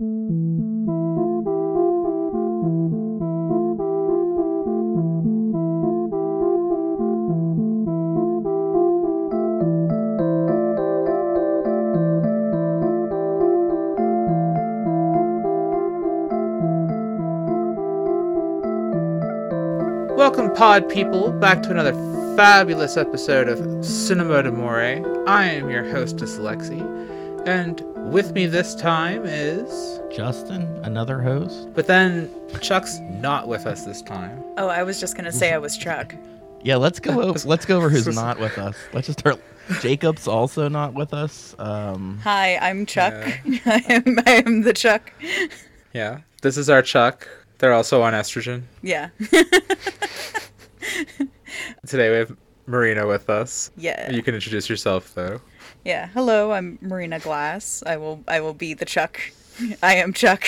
Welcome, pod people, back to another fabulous episode of cinemamore. I am your hostess, Lexi, and with me this time is. Justin, another host. But then Chuck's not with us this time. Oh, I was just gonna say I was Chuck. Yeah, let's go. Over, let's go over who's not with us. Let's just start. Jacob's also not with us. Um, Hi, I'm Chuck. I am I am the Chuck. Yeah, this is our Chuck. They're also on estrogen. Yeah. Today we have Marina with us. Yeah. You can introduce yourself though. Yeah. Hello, I'm Marina Glass. I will I will be the Chuck. I am Chuck.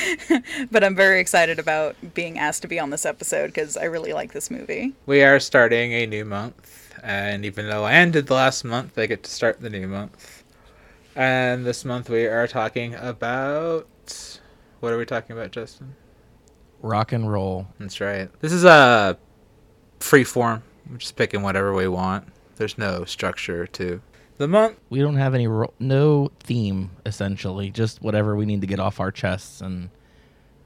but I'm very excited about being asked to be on this episode because I really like this movie. We are starting a new month, and even though I ended the last month, I get to start the new month. And this month we are talking about. What are we talking about, Justin? Rock and Rule. That's right. This is a free form. We're just picking whatever we want. There's no structure to the month. We don't have any ro- no theme essentially. Just whatever we need to get off our chests, and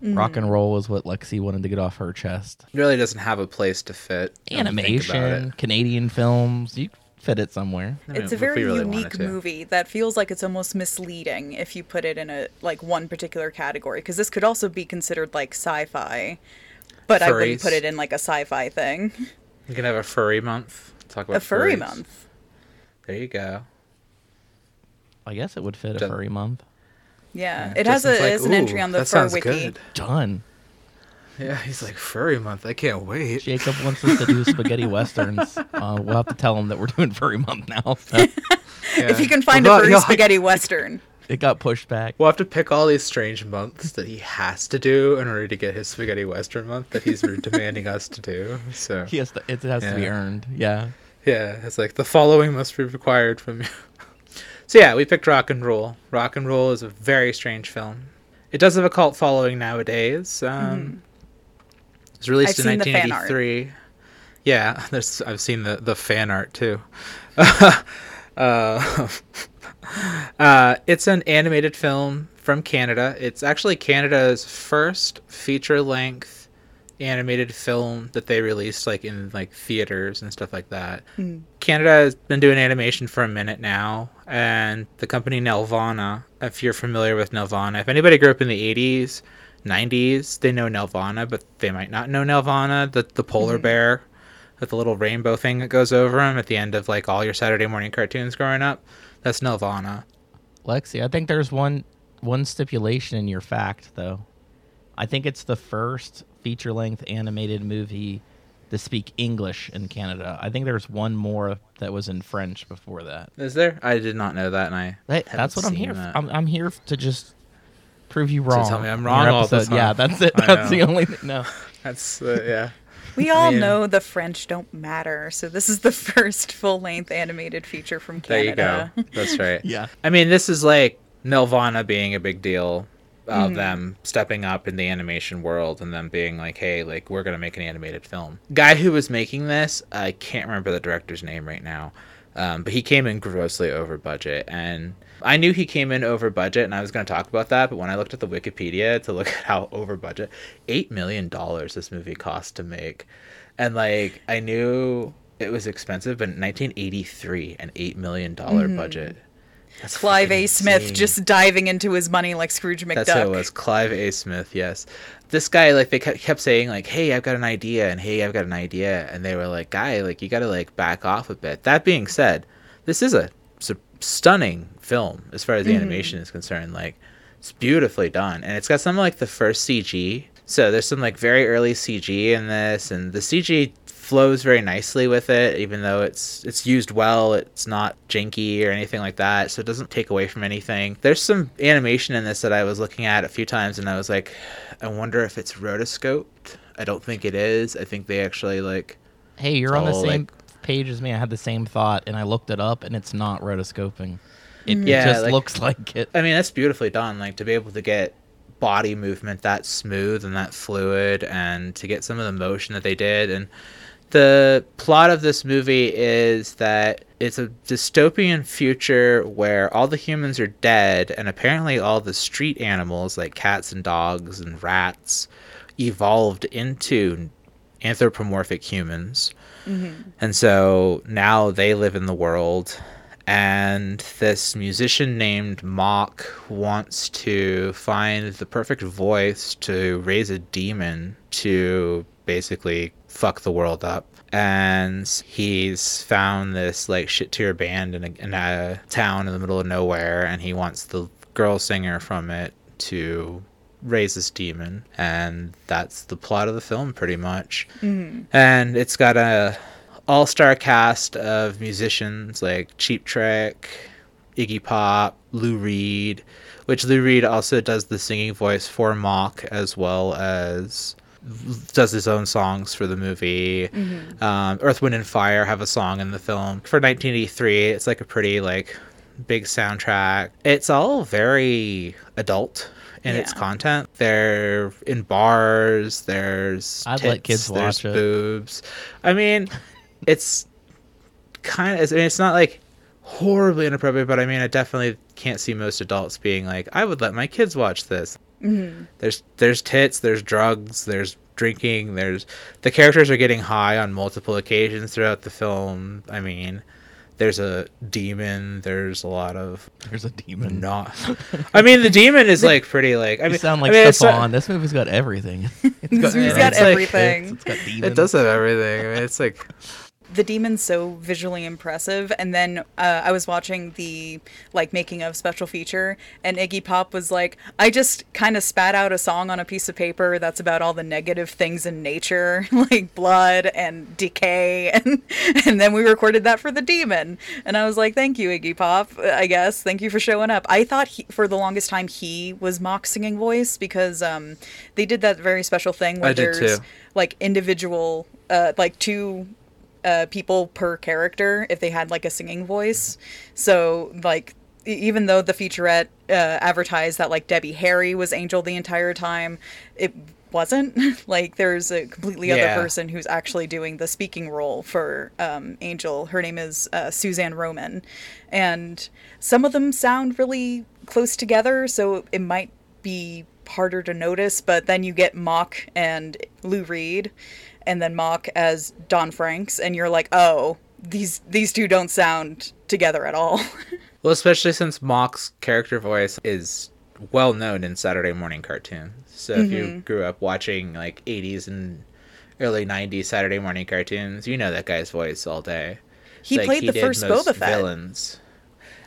mm-hmm. Rock and Rule is what Lexi wanted to get off her chest. It Really doesn't have a place to fit. when you Animation, Canadian films, you fit it somewhere. it. I mean, It's a very really unique movie that feels like it's almost misleading if you put it in a like one particular category because this could also be considered like sci-fi. But I wouldn't put it in like a sci-fi thing. You can have a furry month. Talk about a furry furries. month. There you go. I guess it would fit a Just- furry month. Yeah, Yeah, it has a Justin's like, it has an entry on the that Fur sounds Wiki. good. Done. Yeah, he's like furry month. I can't wait. Jacob wants us to do spaghetti westerns. Uh, we'll have to tell him that we're doing furry month now. So If Yeah. you can find Well, a furry yeah, spaghetti western. it got pushed back. We'll have to pick all these strange months that he has to do in order to get his spaghetti western month that he's demanding us to do. So He has to, it has to be Yeah. earned. Yeah. Yeah, it's like the following must be required from you. so yeah, we picked Rock and Rule. Rock and Rule is a very strange film. It does have a cult following nowadays. Um, It was released Mm-hmm. I've in seen the fan art. 1983. Yeah, there's I've seen the the fan art too. uh, uh, it's an animated film from Canada. It's actually Canada's first feature length animated film that they released like in like theaters and stuff like that. Hmm. Canada has been doing animation for a minute now, and the company Nelvana, if you're familiar with Nelvana, if anybody grew up in the 80s, 90s, they know Nelvana, but they might not know Nelvana, the, the polar mm-hmm. bear with the little rainbow thing that goes over him at the end of like all your Saturday morning cartoons growing up. That's Nelvana. Lexi, I think there's one one stipulation in your fact though. I think it's the first feature length animated movie to speak English in Canada. I think there's one more that was in French before that. Is there? I did not know that, and I. Hey, that's what I'm here. that. f- I'm, I'm here to just prove you wrong. tell me I'm wrong all the episode. Yeah, that's it. That's the only thing. No, That's uh, yeah. We all mean- know the French don't matter, so this is the first full-length animated feature from Canada. There you go. That's right. Yeah. I mean, this is like Nelvana being a big deal Mm-hmm. of them stepping up in the animation world and them being like, hey, like we're gonna make an animated film. Guy who was making this, I can't remember the director's name right now, um, but he came in grossly over budget, and I knew he came in over budget, and I was gonna talk about that, but when I looked at the Wikipedia to look at how over budget, eight million dollars this movie cost to make, and like I knew it was expensive, but in 1983, an eight million dollar budget. That's Mm-hmm. Clive A. Smith insane. just diving into his money like Scrooge McDuck. That's who it was. Clive A. Smith. Yes. This guy, like, they kept saying, like, "Hey, I've got an idea," and "Hey, I've got an idea," and they were like, "Guy, like, you got to like back off a bit." That being said, this is a, stunning film as far as the animation is concerned. Like, it's beautifully done, and it's got some like the first CG. So there's some like very early CG in this, and the CG flows very nicely with it even though it's it's used well it's not janky or anything like that so it doesn't take away from anything there's some animation in this that i was looking at a few times and i was like i wonder if it's rotoscoped i don't think it is i think they actually like Hey, you're on the same like- page as me. I had the same thought, and I looked it up, and it's not rotoscoping. It, it just like- looks like it. I mean, that's beautifully done. Like to be able to get body movement that smooth and that fluid, and to get some of the motion that they did. And the plot of this movie is that it's a dystopian future where all the humans are dead, and apparently all the street animals, like cats and dogs and rats, evolved into anthropomorphic humans. Mm-hmm. And so now they live in the world. And this musician named Mok wants to find the perfect voice to raise a demon to basically fuck the world up. And he's found this like shit tier band in a, in a town in the middle of nowhere, and he wants the girl singer from it to raise this demon. And that's the plot of the film, pretty much. Mm-hmm. And it's got a all star cast of musicians like Cheap Trick, Iggy Pop, Lou Reed, which Lou Reed also does the singing voice for Mok as well as does his own songs for the movie. Um, Earth, Wind, and Fire have a song in the film. For 1983, it's like a pretty like big soundtrack. It's all very adult in its content. They're in bars. There's I'd let kids there's watch it. boobs. I mean, it's kind of. I mean, it's not like horribly inappropriate, but I mean, I definitely can't see most adults being like, I would let my kids watch this. Mm-hmm. There's there's tits, there's drugs, there's drinking, there's the characters are getting high on multiple occasions throughout the film. I mean, there's a demon, there's a lot of There's a demon. not. I mean, the demon is like pretty like. I You mean, sound like I mean, it's- Stefan. This movie's got everything. It's This movie's yeah, got it's like- everything. it's got demons. It does have everything. I mean, it's like the demon's so visually impressive. And then uh, i was watching the like making of special feature and iggy pop was like i just kind of spat out a song on a piece of paper that's about all the negative things in nature like blood and decay and and then we recorded that for the demon. And i was like thank you iggy pop i guess. Thank you for showing up. I thought he, for the longest time he was Mok singing voice because um they did that very special thing where there's too. like individual uh like two uh, people per character if they had like a singing voice. So like even though the featurette uh, advertised that like Debbie Harry was Angel the entire time, it wasn't. like there's a completely Yeah. other person who's actually doing the speaking role for um, Angel. Her name is uh, Suzanne Roman, and some of them sound really close together, so it might be harder to notice. But then you get Mok and Lou Reed, and then Mok as Don Francks, and you're like, oh, these these two don't sound together at all. well, especially since Mok's character voice is well known in Saturday morning cartoons. So if you mm-hmm. grew up watching like 80s and early 90s Saturday morning cartoons, you know that guy's voice all day. he Like, played the did first most Boba Fett. villains.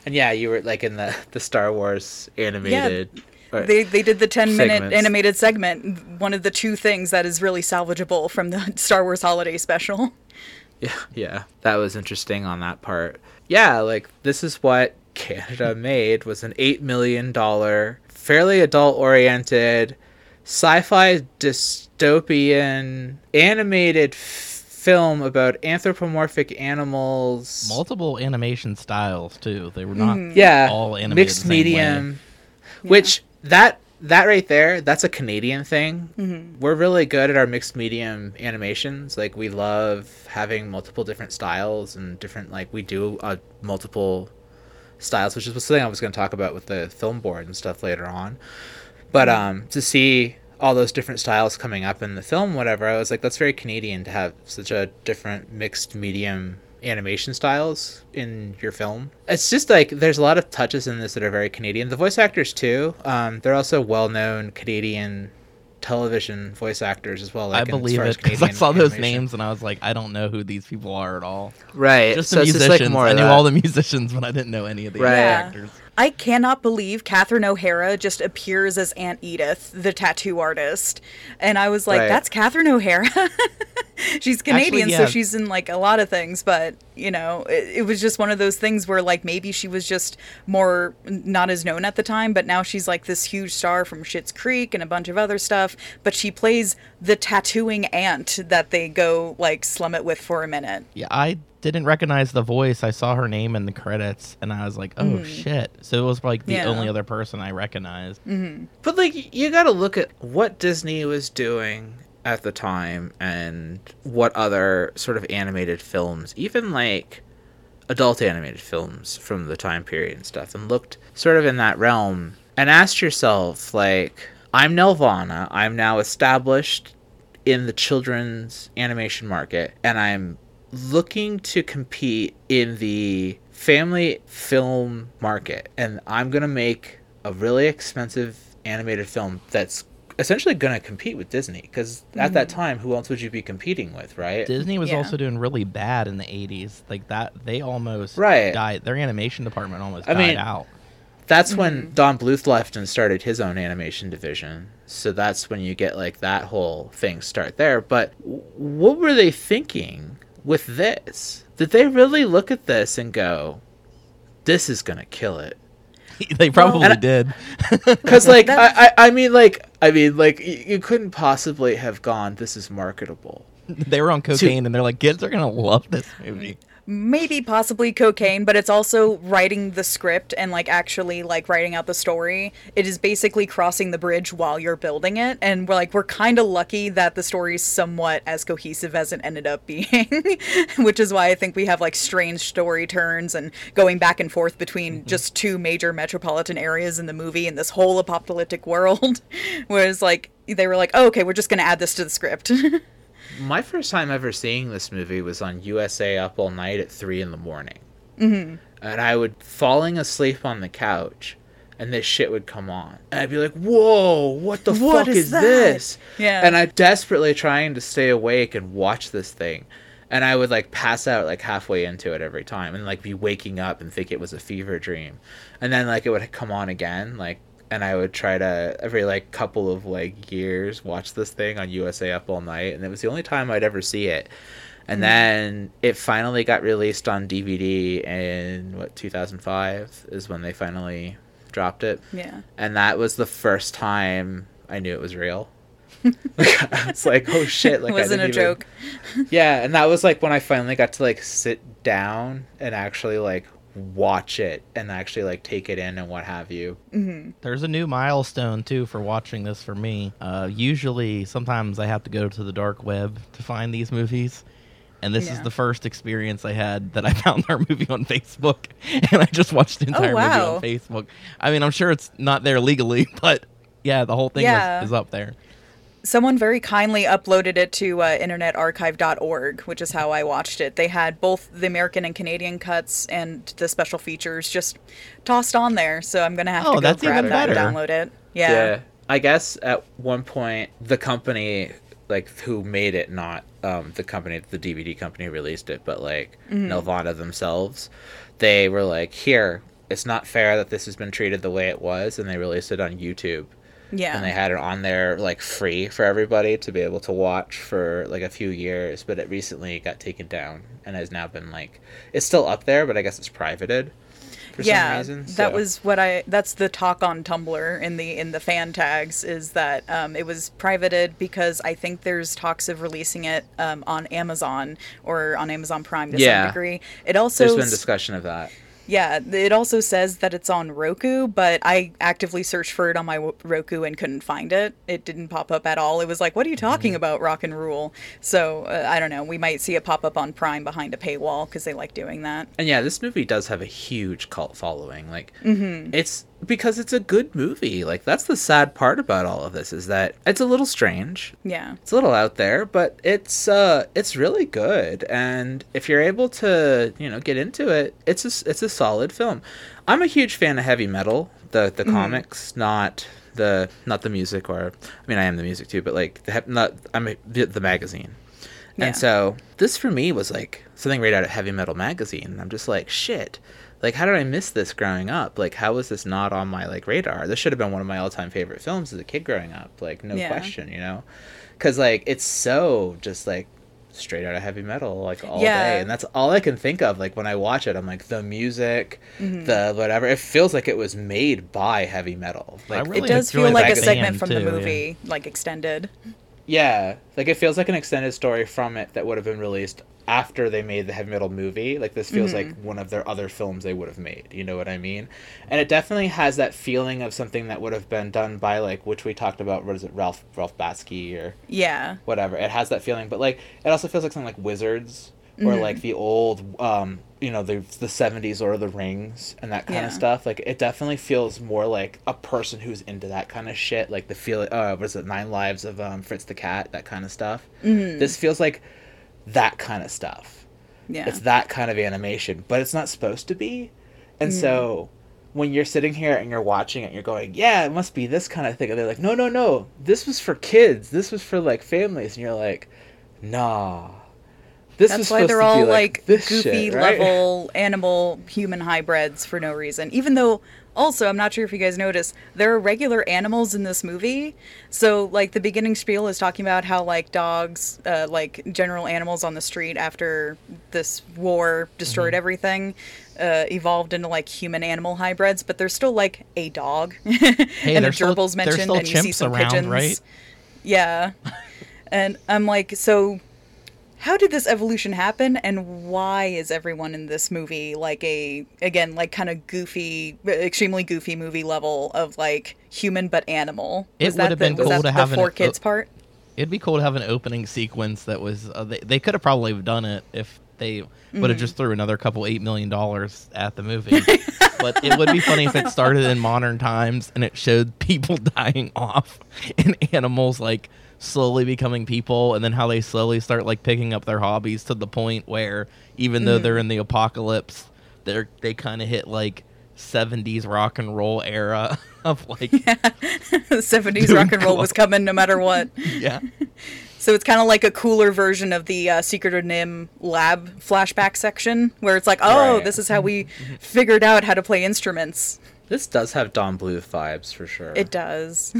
And yeah, you were like in the the Star Wars animated. Or- They they did the ten minute animated segment. One of the two things that is really salvageable from the Star Wars Holiday Special. Yeah, yeah, that was interesting on that part. Yeah, like this is what Canada made was an eight million dollar, fairly adult oriented, sci-fi dystopian animated film about anthropomorphic animals. multiple animation styles too. They were not mm-hmm. yeah, all animated mixed the same way. medium, which that that right there, that's a Canadian thing. Mm-hmm. We're really good at our mixed medium animations. Like we love having multiple different styles and different like we do uh, multiple styles, which is something I was going to talk about with the film board and stuff later on. But Mm-hmm. um, to see all those different styles coming up in the film, whatever, I was like, that's very Canadian to have such a different mixed medium animation styles in your film. It's just like there's a lot of touches in this that are very Canadian. The voice actors too. Um, they're also well-known Canadian television voice actors as well. Like I believe it because I Canadian saw those names and I was like, I don't know who these people are at all. Right. Just so the it's musicians. just like more I knew that. all the musicians, but I didn't know any of the Right. actors. I cannot believe Catherine O'Hara just appears as Aunt Edith, the tattoo artist. And I was like, Right. that's Catherine O'Hara? she's Canadian, yeah. so she's in like a lot of things, but you know, it, it was just one of those things where like maybe she was just more not as known at the time, but now she's like this huge star from Schitt's Creek and a bunch of other stuff. But she plays the tattooing aunt that they go like slum it with for a minute. Yeah, I didn't recognize the voice. I saw her name in the credits and I was like, oh hmm. shit. So it was like the Yeah. only other person I recognized. Mm-hmm. But like you got to look at what Disney was doing at the time and what other sort of animated films, even like adult animated films from the time period and stuff and looked sort of in that realm and asked yourself like I'm Nelvana, I'm now established in the children's animation market and I'm looking to compete in the family film market and I'm going to make a really expensive animated film that's essentially going to compete with Disney because at that mm-hmm. time who else would you be competing with, right? Disney was Yeah. also doing really bad in the 80s. Like that, they almost Right. died. Their animation department almost I died mean, out. That's when mm-hmm. Don Bluth left and started his own animation division. So that's when you get like that whole thing start there. But what were they thinking with this? Did they really look at this and go, "This is gonna kill it"? they probably And I- did. Because like I, I, I mean like I mean like y- you couldn't possibly have gone. This is marketable. they were on cocaine, and they're like, kids are gonna love this movie. Maybe possibly cocaine but it's also writing the script and like actually like writing out the story. It is basically crossing the bridge while you're building it and we're like we're kind of lucky that the story is somewhat as cohesive as it ended up being which is why i think we have like strange story turns and going back and forth between mm-hmm. just two major metropolitan areas in the movie and this whole apocalyptic world whereas like they were like oh, okay we're just gonna add this to the script My first time ever seeing this movie was on USA Up All Night at three in the morning. Mm-hmm. And I would falling asleep on the couch, and this shit would come on, and I'd be like, "Whoa, what the What fuck is is, this?" Yeah. And I'm desperately trying to stay awake and watch this thing, and I would like pass out like halfway into it every time, and like be waking up and think it was a fever dream, and then like it would come on again, like. And I would try to every like couple of like years watch this thing on USA Up All Night, and it was the only time I'd ever see it. And hmm. then it finally got released on DVD in what 2005 is when they finally dropped it. yeah And that was the first time I knew it was real. like, I was like, oh shit! Like it wasn't a even- joke Yeah, and that was like when I finally got to like sit down and actually like watch it and actually like take it in and what have you. There's a new milestone too for watching this for me. Uh, usually, sometimes I have to go to the dark web to find these movies, and this is the first experience I had that I found our movie on Facebook, and I just watched the entire movie wow. on Facebook. I mean, I'm sure it's not there legally, but yeah, the whole thing Yeah. is, is up there. Someone very kindly uploaded it to uh, internetarchive.org, which is how I watched it. They had both the American and Canadian cuts and the special features just tossed on there. So I'm gonna have Oh, to go that's grab even that and better. download it. Yeah. I guess at one point the company like who made it, not um, the company, the DVD company released it, but like Mm-hmm. Nelvana themselves, they were like, "Here, it's not fair that this has been treated the way it was," and they released it on YouTube. Yeah. and they had it on there like free for everybody to be able to watch for like a few years but it recently got taken down and has now been like it's still up there but i guess it's privated for yeah, some reason that was what I. That's the talk on Tumblr in the in the fan tags is that um, it was privated because I think there's talks of releasing it um, on Amazon or on Amazon Prime to Yeah. some degree. It also there's been discussion of that Yeah, it also says that it's on Roku, but I actively searched for it on my w- Roku and couldn't find it. It didn't pop up at all. It was like, "What are you talking about, Rock and Rule?" So uh, I don't know. We might see it pop up on Prime behind a paywall because they like doing that. and yeah this movie does have a huge cult following like Mm-hmm. it's because it's a good movie like that's the sad part about all of this is that it's a little strange Yeah, it's a little out there, but it's uh it's really good. And if you're able to, you know, get into it, it's a, it's a solid film. I'm a huge fan of heavy metal, the the comics, not the not the music or I mean I am the music too, but like the not I'm a, the, the magazine. Yeah. And so this for me was like something right out of Heavy Metal magazine. And I'm just like, shit. Like how did I miss this growing up? Like how was this not on my like radar? This should have been one of my all-time favorite films as a kid growing up. Like no Yeah. question, you know? Cuz like it's so just like straight out of heavy metal like all Yeah. day and that's all I can think of like when I watch it I'm like the music Mm-hmm. the whatever it feels like it was made by heavy metal like really it does feel like a segment from too, the yeah. movie, like extended. Yeah, like it feels like an extended story from it that would have been released after they made the heavy metal movie. Like this feels like one of their other films they would have made. You know what I mean? And it definitely has that feeling of something that would have been done by like which we talked about. What is it, Ralph Ralph Bakshi or Yeah, whatever? It has that feeling, but like it also feels like something like Wizards or like the old um you know the the 70s Lord of the Rings and that kind Yeah. of stuff like it definitely feels more like a person who's into that kind of shit like the feel uh was it Nine Lives of um Fritz the Cat that kind of stuff this feels like that kind of stuff Yeah. it's that kind of animation, but it's not supposed to be. And hmm. so when you're sitting here and you're watching it, you're going, "Yeah, it must be this kind of thing." And they're like, "No, no, no. This was for kids. This was for like families." And you're like, "Nah." This That's why they're all like, this goofy shit, right? level animal human hybrids for no reason. Even though also I'm not sure if you guys noticed, there are regular animals in this movie. So like the beginning spiel is talking about how like dogs, uh, like general animals on the street after this war destroyed everything, uh, evolved into like human animal hybrids, but there's still like a dog. Hey, and still- gerbils there's mentioned still and you see some around, pigeons. right? Yeah. and I'm like, so how did this evolution happen and why is everyone in this movie like a again like kind of goofy extremely goofy movie level of like human but animal It was would that have the, been cool to have the an- four kids uh, part It'd be cool to have an opening sequence that was. Uh, they they could have probably done it if they would have just threw another couple eight million dollars at the movie. but it would be funny if it started in modern times and it showed people dying off and animals like slowly becoming people, and then how they slowly start like picking up their hobbies to the point where even though they're in the apocalypse, they're they kind of hit like. 70s rock and roll era of like the 70s rock and roll cool. was coming no matter what yeah so it's kind of like a cooler version of the uh, secret of NIMH lab flashback section where it's like oh Right. this is how we figured out how to play instruments This does have Don Bluth vibes for sure. it does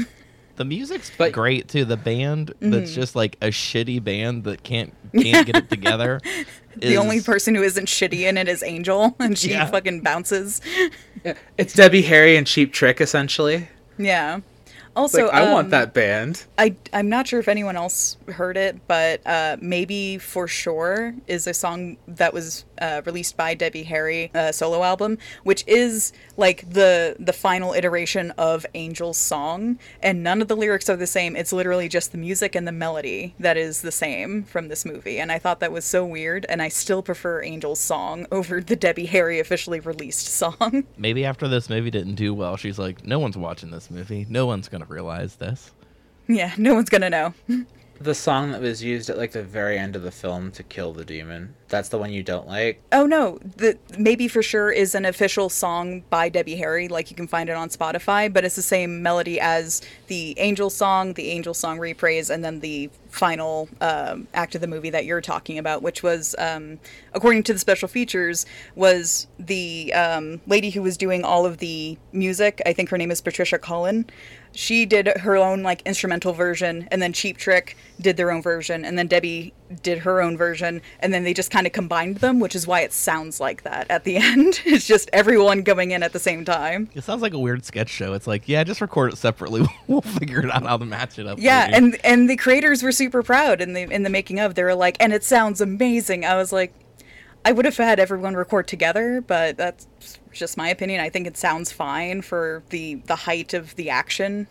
The music's But- great too. The band Mm-hmm. that's just like a shitty band that can't can't get it together. the only person who isn't shitty in it is angel and she Yeah. fucking bounces Yeah, it's Debbie Harry and Cheap Trick essentially. Yeah. Also, like I want um, that band. I I'm not sure if anyone else heard it, but uh, maybe for sure is a song that was uh, released by Debbie Harry uh, solo album, which is like the the final iteration of Angel's song, and none of the lyrics are the same. It's literally just the music and the melody that is the same from this movie, and I thought that was so weird. And I still prefer Angel's song over the Debbie Harry officially released song. maybe after this movie didn't do well, she's like, no one's watching this movie. No one's gonna realize this. yeah, no one's gonna know. The song that was used at like the very end of the film to kill the demon. That's the one you don't like. Oh no, the maybe for sure is an official song by Debbie Harry. Like you can find it on Spotify, but it's the same melody as the Angel song, the Angel song repraise, and then the final um, act of the movie that you're talking about, which was, um, according to the special features, was the um, lady who was doing all of the music. I think her name is Patricia Cullen. She did her own like instrumental version, and then Cheap Trick did their own version, and then Debbie did her own version, and then they just kind of combined them, which is why it sounds like that at the end. it's just everyone going in at the same time. It sounds like a weird sketch show. It's like, yeah, just record it separately. we'll figure it out how to match it up. Yeah, and and the creators were super proud in the in the making of. They were like, and it sounds amazing. I was like, I would have had everyone record together, but that's just my opinion. I think it sounds fine for the the height of the action.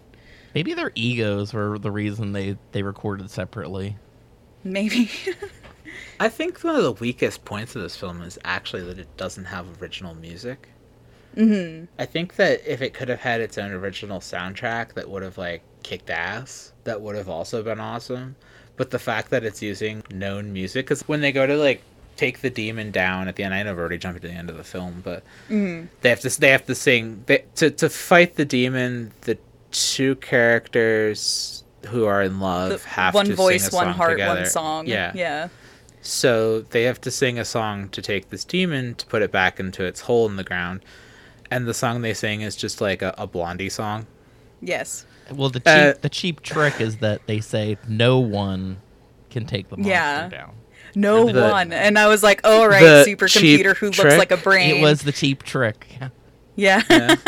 maybe their egos were the reason they they recorded separately. Maybe. I think one of the weakest points of this film is actually that it doesn't have original music. Mm-hmm. I think that if it could have had its own original soundtrack that would have like kicked ass, that would have also been awesome. But the fact that it's using known music, because when they go to like take the demon down at the end, I know I've already jumped to the end of the film, but they have to they have to sing they, to to fight the demon. The two characters who are in love The have one to voice, sing a one song heart, together. one song. Yeah, Yeah. so they have to sing a song to take this demon to put it back into its hole in the ground. And the song they sing is just like a, a Blondie song. Yes. Well, the cheap Uh, the cheap trick is that they say no one can take the monster Yeah. down. No The- one. And I was like, all right, the supercomputer cheap who looks like a brain. It was the cheap trick. Yeah. Yeah.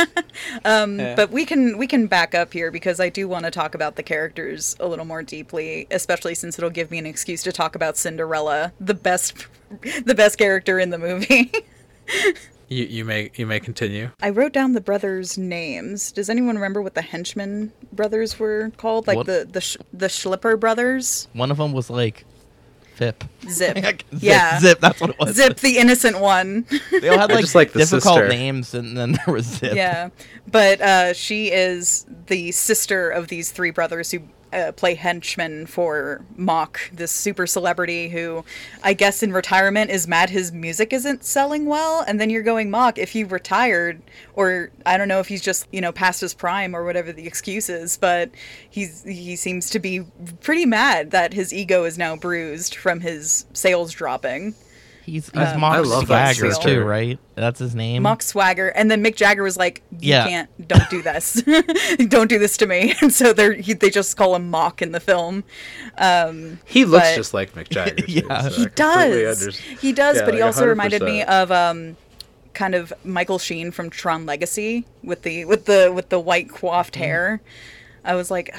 Um, Yeah. But we can we can back up here because I do want to talk about the characters a little more deeply, especially since it'll give me an excuse to talk about Cinderella, the best the best character in the movie. you you may you may continue. I wrote down the brothers' names. Does anyone remember what the henchmen brothers were called? Like What? the the Sch- the Schlipper brothers? One of them was like Fip. Zip. Zip, yeah. Zip. That's what it was. Zip, the innocent one. They all had like, just like difficult sister. names, and then there was Zip. yeah, but uh, she is the sister of these three brothers who uh, play henchman for Mok, this super celebrity who, I guess, in retirement is mad his music isn't selling well. And then you're going, Mok, if you retired, or I don't know if he's just you know past his prime or whatever the excuse is, but he's he seems to be pretty mad that his ego is now bruised from his sales dropping. He's, he's Um, Mok I love that Swagger sister. too, right? That's his name. Mok Swagger, and then Mick Jagger was like, "You Yeah. can't, don't do this, don't do this to me." And so they they just call him Mok in the film. Um, He looks But- just like Mick Jagger. too, Yeah. so He I he does, unders- he does, Yeah, but he like also reminded me of um, kind of Michael Sheen from Tron Legacy with the with the with the white coiffed hair. I was like.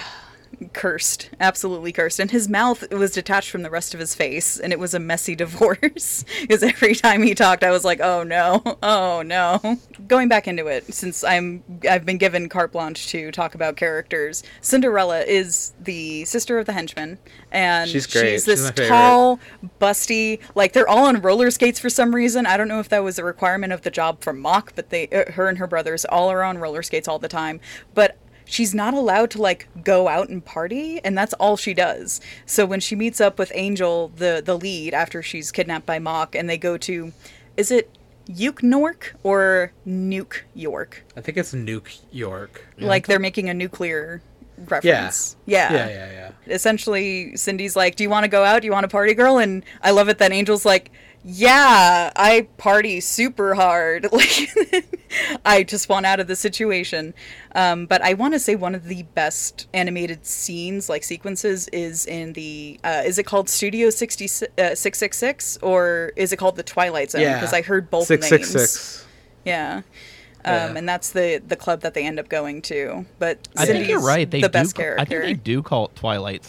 Cursed, absolutely cursed, and his mouth was detached from the rest of his face, and it was a messy divorce. Because every time he talked, I was like, "Oh no, oh no." Going back into it, since I'm I've been given carte blanche to talk about characters. Cinderella is the sister of the henchman, and She's great. she's She's this favorite. tall, busty. Like they're all on roller skates for some reason. I don't know if that was a requirement of the job from Mok, but they, uh, her and her brothers, all are on roller skates all the time. But she's not allowed to like go out and party, and that's all she does. So when she meets up with Angel, the the lead, after she's kidnapped by Mok, and they go to, is it Uke Nork or Nuke York? I think it's Nuke York. like they're making a nuclear reference. Yeah. Yeah, yeah, yeah. Essentially, Cindy's like, "Do you want to go out? Do you want a party, girl?" And I love it that Angel's like, "Yeah, I party super hard. Like, I just want out of the situation." Um, but I want to say one of the best animated scenes, like sequences, is in the. Uh, is it called Studio 60, uh, 666 or is it called the Twilight Zone? Yeah. Because I heard both Six names. six six. Yeah. Um, Yeah. and that's the the club that they end up going to. But I think you're right. They the do. best ca- character. I think they do call it Twilight.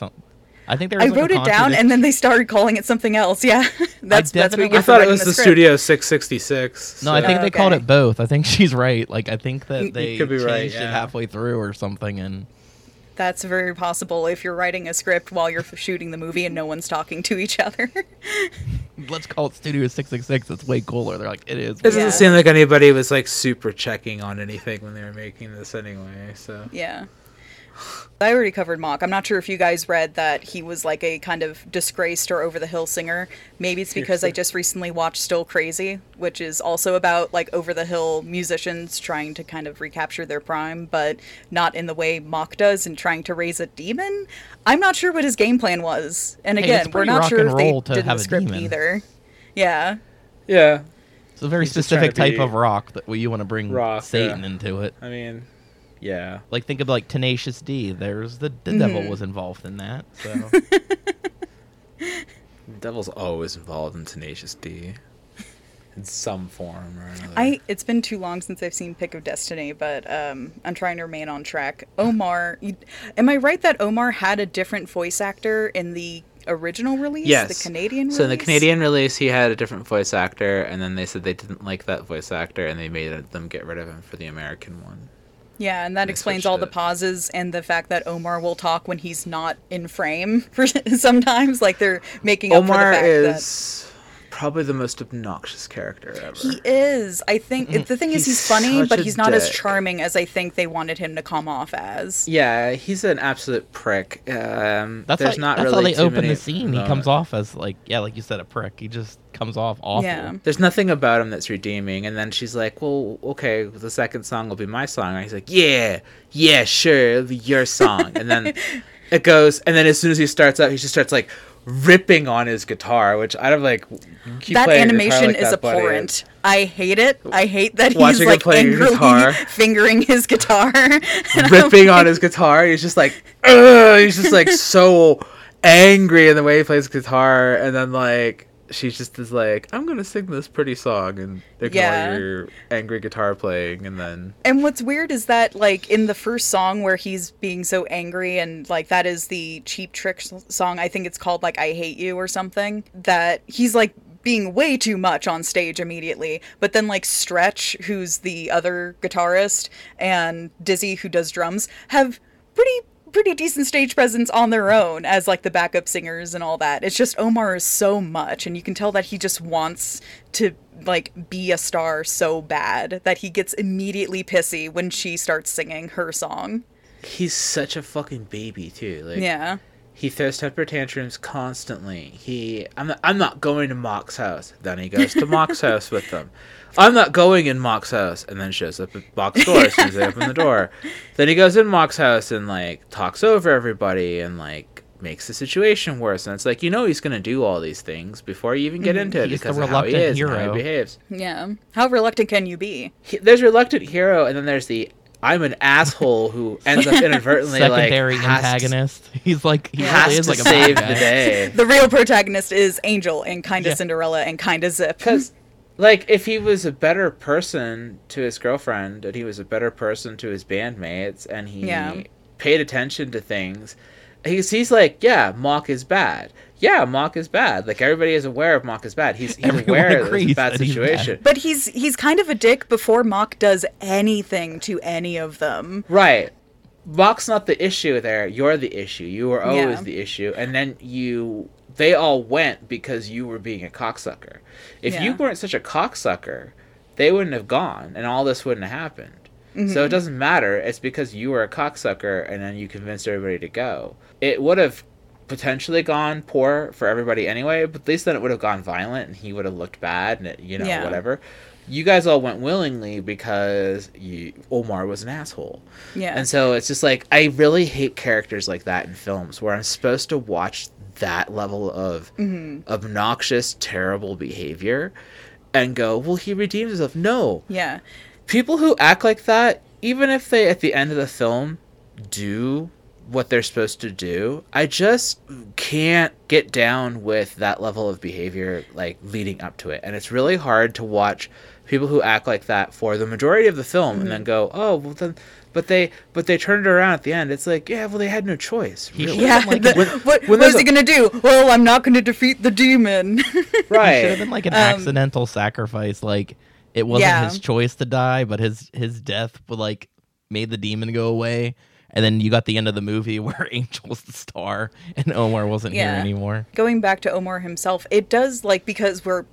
Some. I think there. I was, like, a wrote it down, and then they started calling it something else. Yeah, that's that's what we definitely- I thought it was the, script. Studio 666. No, I so- think oh, they called it both. I think she's right. Like I think that You they could be changed right, it halfway through or something, and That's very possible if you're writing a script while you're shooting the movie and no one's talking to each other. let's call it Studio Six Six Six. It's way cooler. They're like, it is. It doesn't Yeah. seem like anybody was like super checking on anything when they were making this anyway. So yeah. I already covered Mok. I'm not sure if you guys read that he was like a kind of disgraced or over the hill singer. Maybe it's because I just recently watched Still Crazy, which is also about like over the hill musicians trying to kind of recapture their prime, but not in the way Mok does and trying to raise a demon. I'm not sure what his game plan was. And again, it's we're not sure if they did in have the a script demon. either. Yeah. yeah, It's a very He's specific type of rock that you want to bring rock, Satan yeah. into it. I mean, yeah. Like think of like Tenacious D. There's the the Mm-hmm. devil was involved in that. So The devil's always involved in Tenacious D, in some form or another. I it's been too long since I've seen Pick of Destiny, but um, I'm trying to remain on track. Omar, you, am I right that Omar had a different voice actor in the original release? yes, the Canadian. Release? So in the? Canadian release, he had a different voice actor, and then they said they didn't like that voice actor, and they made them get rid of him for the American one. Yeah, and that explains all the pauses and the fact that Omar will talk when he's not in frame. For sometimes, like they're making up Omar for the fact that. Is probably the most obnoxious character ever. He is. I think the thing is He's he's funny, but he's not as charming as I think they wanted him to come off as. yeah, he's an absolute prick. Um, that's there's how, not that's really how they open the scene. He comes off as like yeah, like you said, a prick. He just comes off awful. Yeah. There's nothing about him that's redeeming. And then she's like, well, okay, the second song will be my song. And he's like, yeah, yeah, sure, it'll be your song. And then it goes, and then as soon as he starts up, he just starts like ripping on his guitar, which I don't like. keep that animation like is that, abhorrent. I hate it. I hate that Watching he's like angrily guitar. fingering his guitar. Ripping like- on his guitar. He's just like, Ugh! he's just like so angry in the way he plays guitar, and then like she just is like, I'm gonna sing this pretty song and ignore Yeah. your angry guitar playing, and then And what's weird is that, like, in the first song where he's being so angry, and like that is the Cheap Trick song. I think it's called like "I Hate You" or something. That he's like being way too much on stage immediately. But then like Stretch, who's the other guitarist, and Dizzy, who does drums, have pretty pretty decent stage presence on their own as like the backup singers and all that. It's just Omar is so much, and you can tell that he just wants to like be a star so bad that he gets immediately pissy when she starts singing her song. He's such a fucking baby too. Like Yeah. He throws temper tantrums constantly. He I'm not, I'm not going to Mok's house. Then he goes to Mok's house with them. I'm not going in Mok's house, and then shows up at Mok's door as soon as they open the door. Then he goes in Mok's house and like talks over everybody and like makes the situation worse. And it's like you know he's gonna do all these things before you even get mm-hmm. into it He's the because of how he reluctant is and how he behaves. Yeah. How reluctant can you be? He, there's reluctant hero, and then there's the I'm an asshole who ends up inadvertently Secondary like has to- antagonist. He's like he has really is to like a save the day. The real protagonist is Angel and Kinda Yeah. Cinderella and Kinda Zip. Because, like, if he was a better person to his girlfriend, and he was a better person to his bandmates, and he Yeah. paid attention to things, he's, he's like, yeah, Mok is bad. Yeah, Mok is bad. Like, everybody is aware of Mok is bad. He's, he's aware that it's a bad that he's situation. But he's he's kind of a dick before Mok does anything to any of them. Right. Mok's not the issue there. You're the issue. You were always Yeah. the issue. And then you. They all went because you were being a cocksucker. If you weren't such a cocksucker, they wouldn't have gone and all this wouldn't have happened. So Mm-hmm. it doesn't matter. It's because you were a cocksucker and then you convinced everybody to go. It would have potentially gone poor for everybody anyway, but at least then it would have gone violent and he would have looked bad and it, you know, Yeah. whatever. You guys all went willingly because you, Omar was an asshole. Yeah. And so it's just like I really hate characters like that in films where I'm supposed to watch that level of Mm-hmm. obnoxious, terrible behavior and go, "Well, he redeems himself." No. yeah. People who act like that, even if they at the end of the film do what they're supposed to do, I just can't get down with that level of behavior like leading up to it. And it's really hard to watch people who act like that for the majority of the film and then go, "Oh, well then but they but they turned it around at the end." It's like, "Yeah, well they had no choice." Really. Yeah. Like, the- when- what when what is there's he gonna do? Well, I'm not gonna defeat the demon. Right. It Should have been like an Um, accidental sacrifice. Like it wasn't Yeah. his choice to die, but his his death would like made the demon go away. And then you got the end of the movie where Angel was the star and Omar wasn't here anymore. Going back to Omar himself, it does like because we're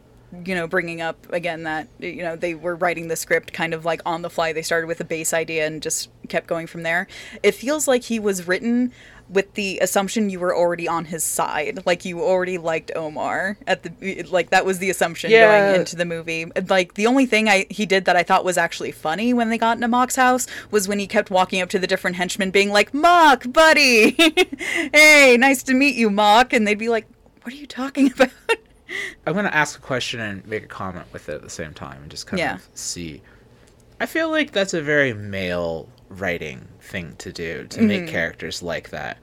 you know bringing up again that you know they were writing the script kind of like on the fly. They started with a base idea and just kept going from there. It feels like he was written with the assumption you were already on his side, like you already liked Omar at the like that was the assumption Yeah. going into the movie. Like the only thing I he did that I thought was actually funny when they got into Mok's house was when he kept walking up to the different henchmen, being like, "Mok, buddy, hey, nice to meet you, Mok," and they'd be like, "What are you talking about?" I'm gonna ask a question and make a comment with it at the same time and just kind Yeah. of see. I feel like that's a very male writing thing to do to make characters like that.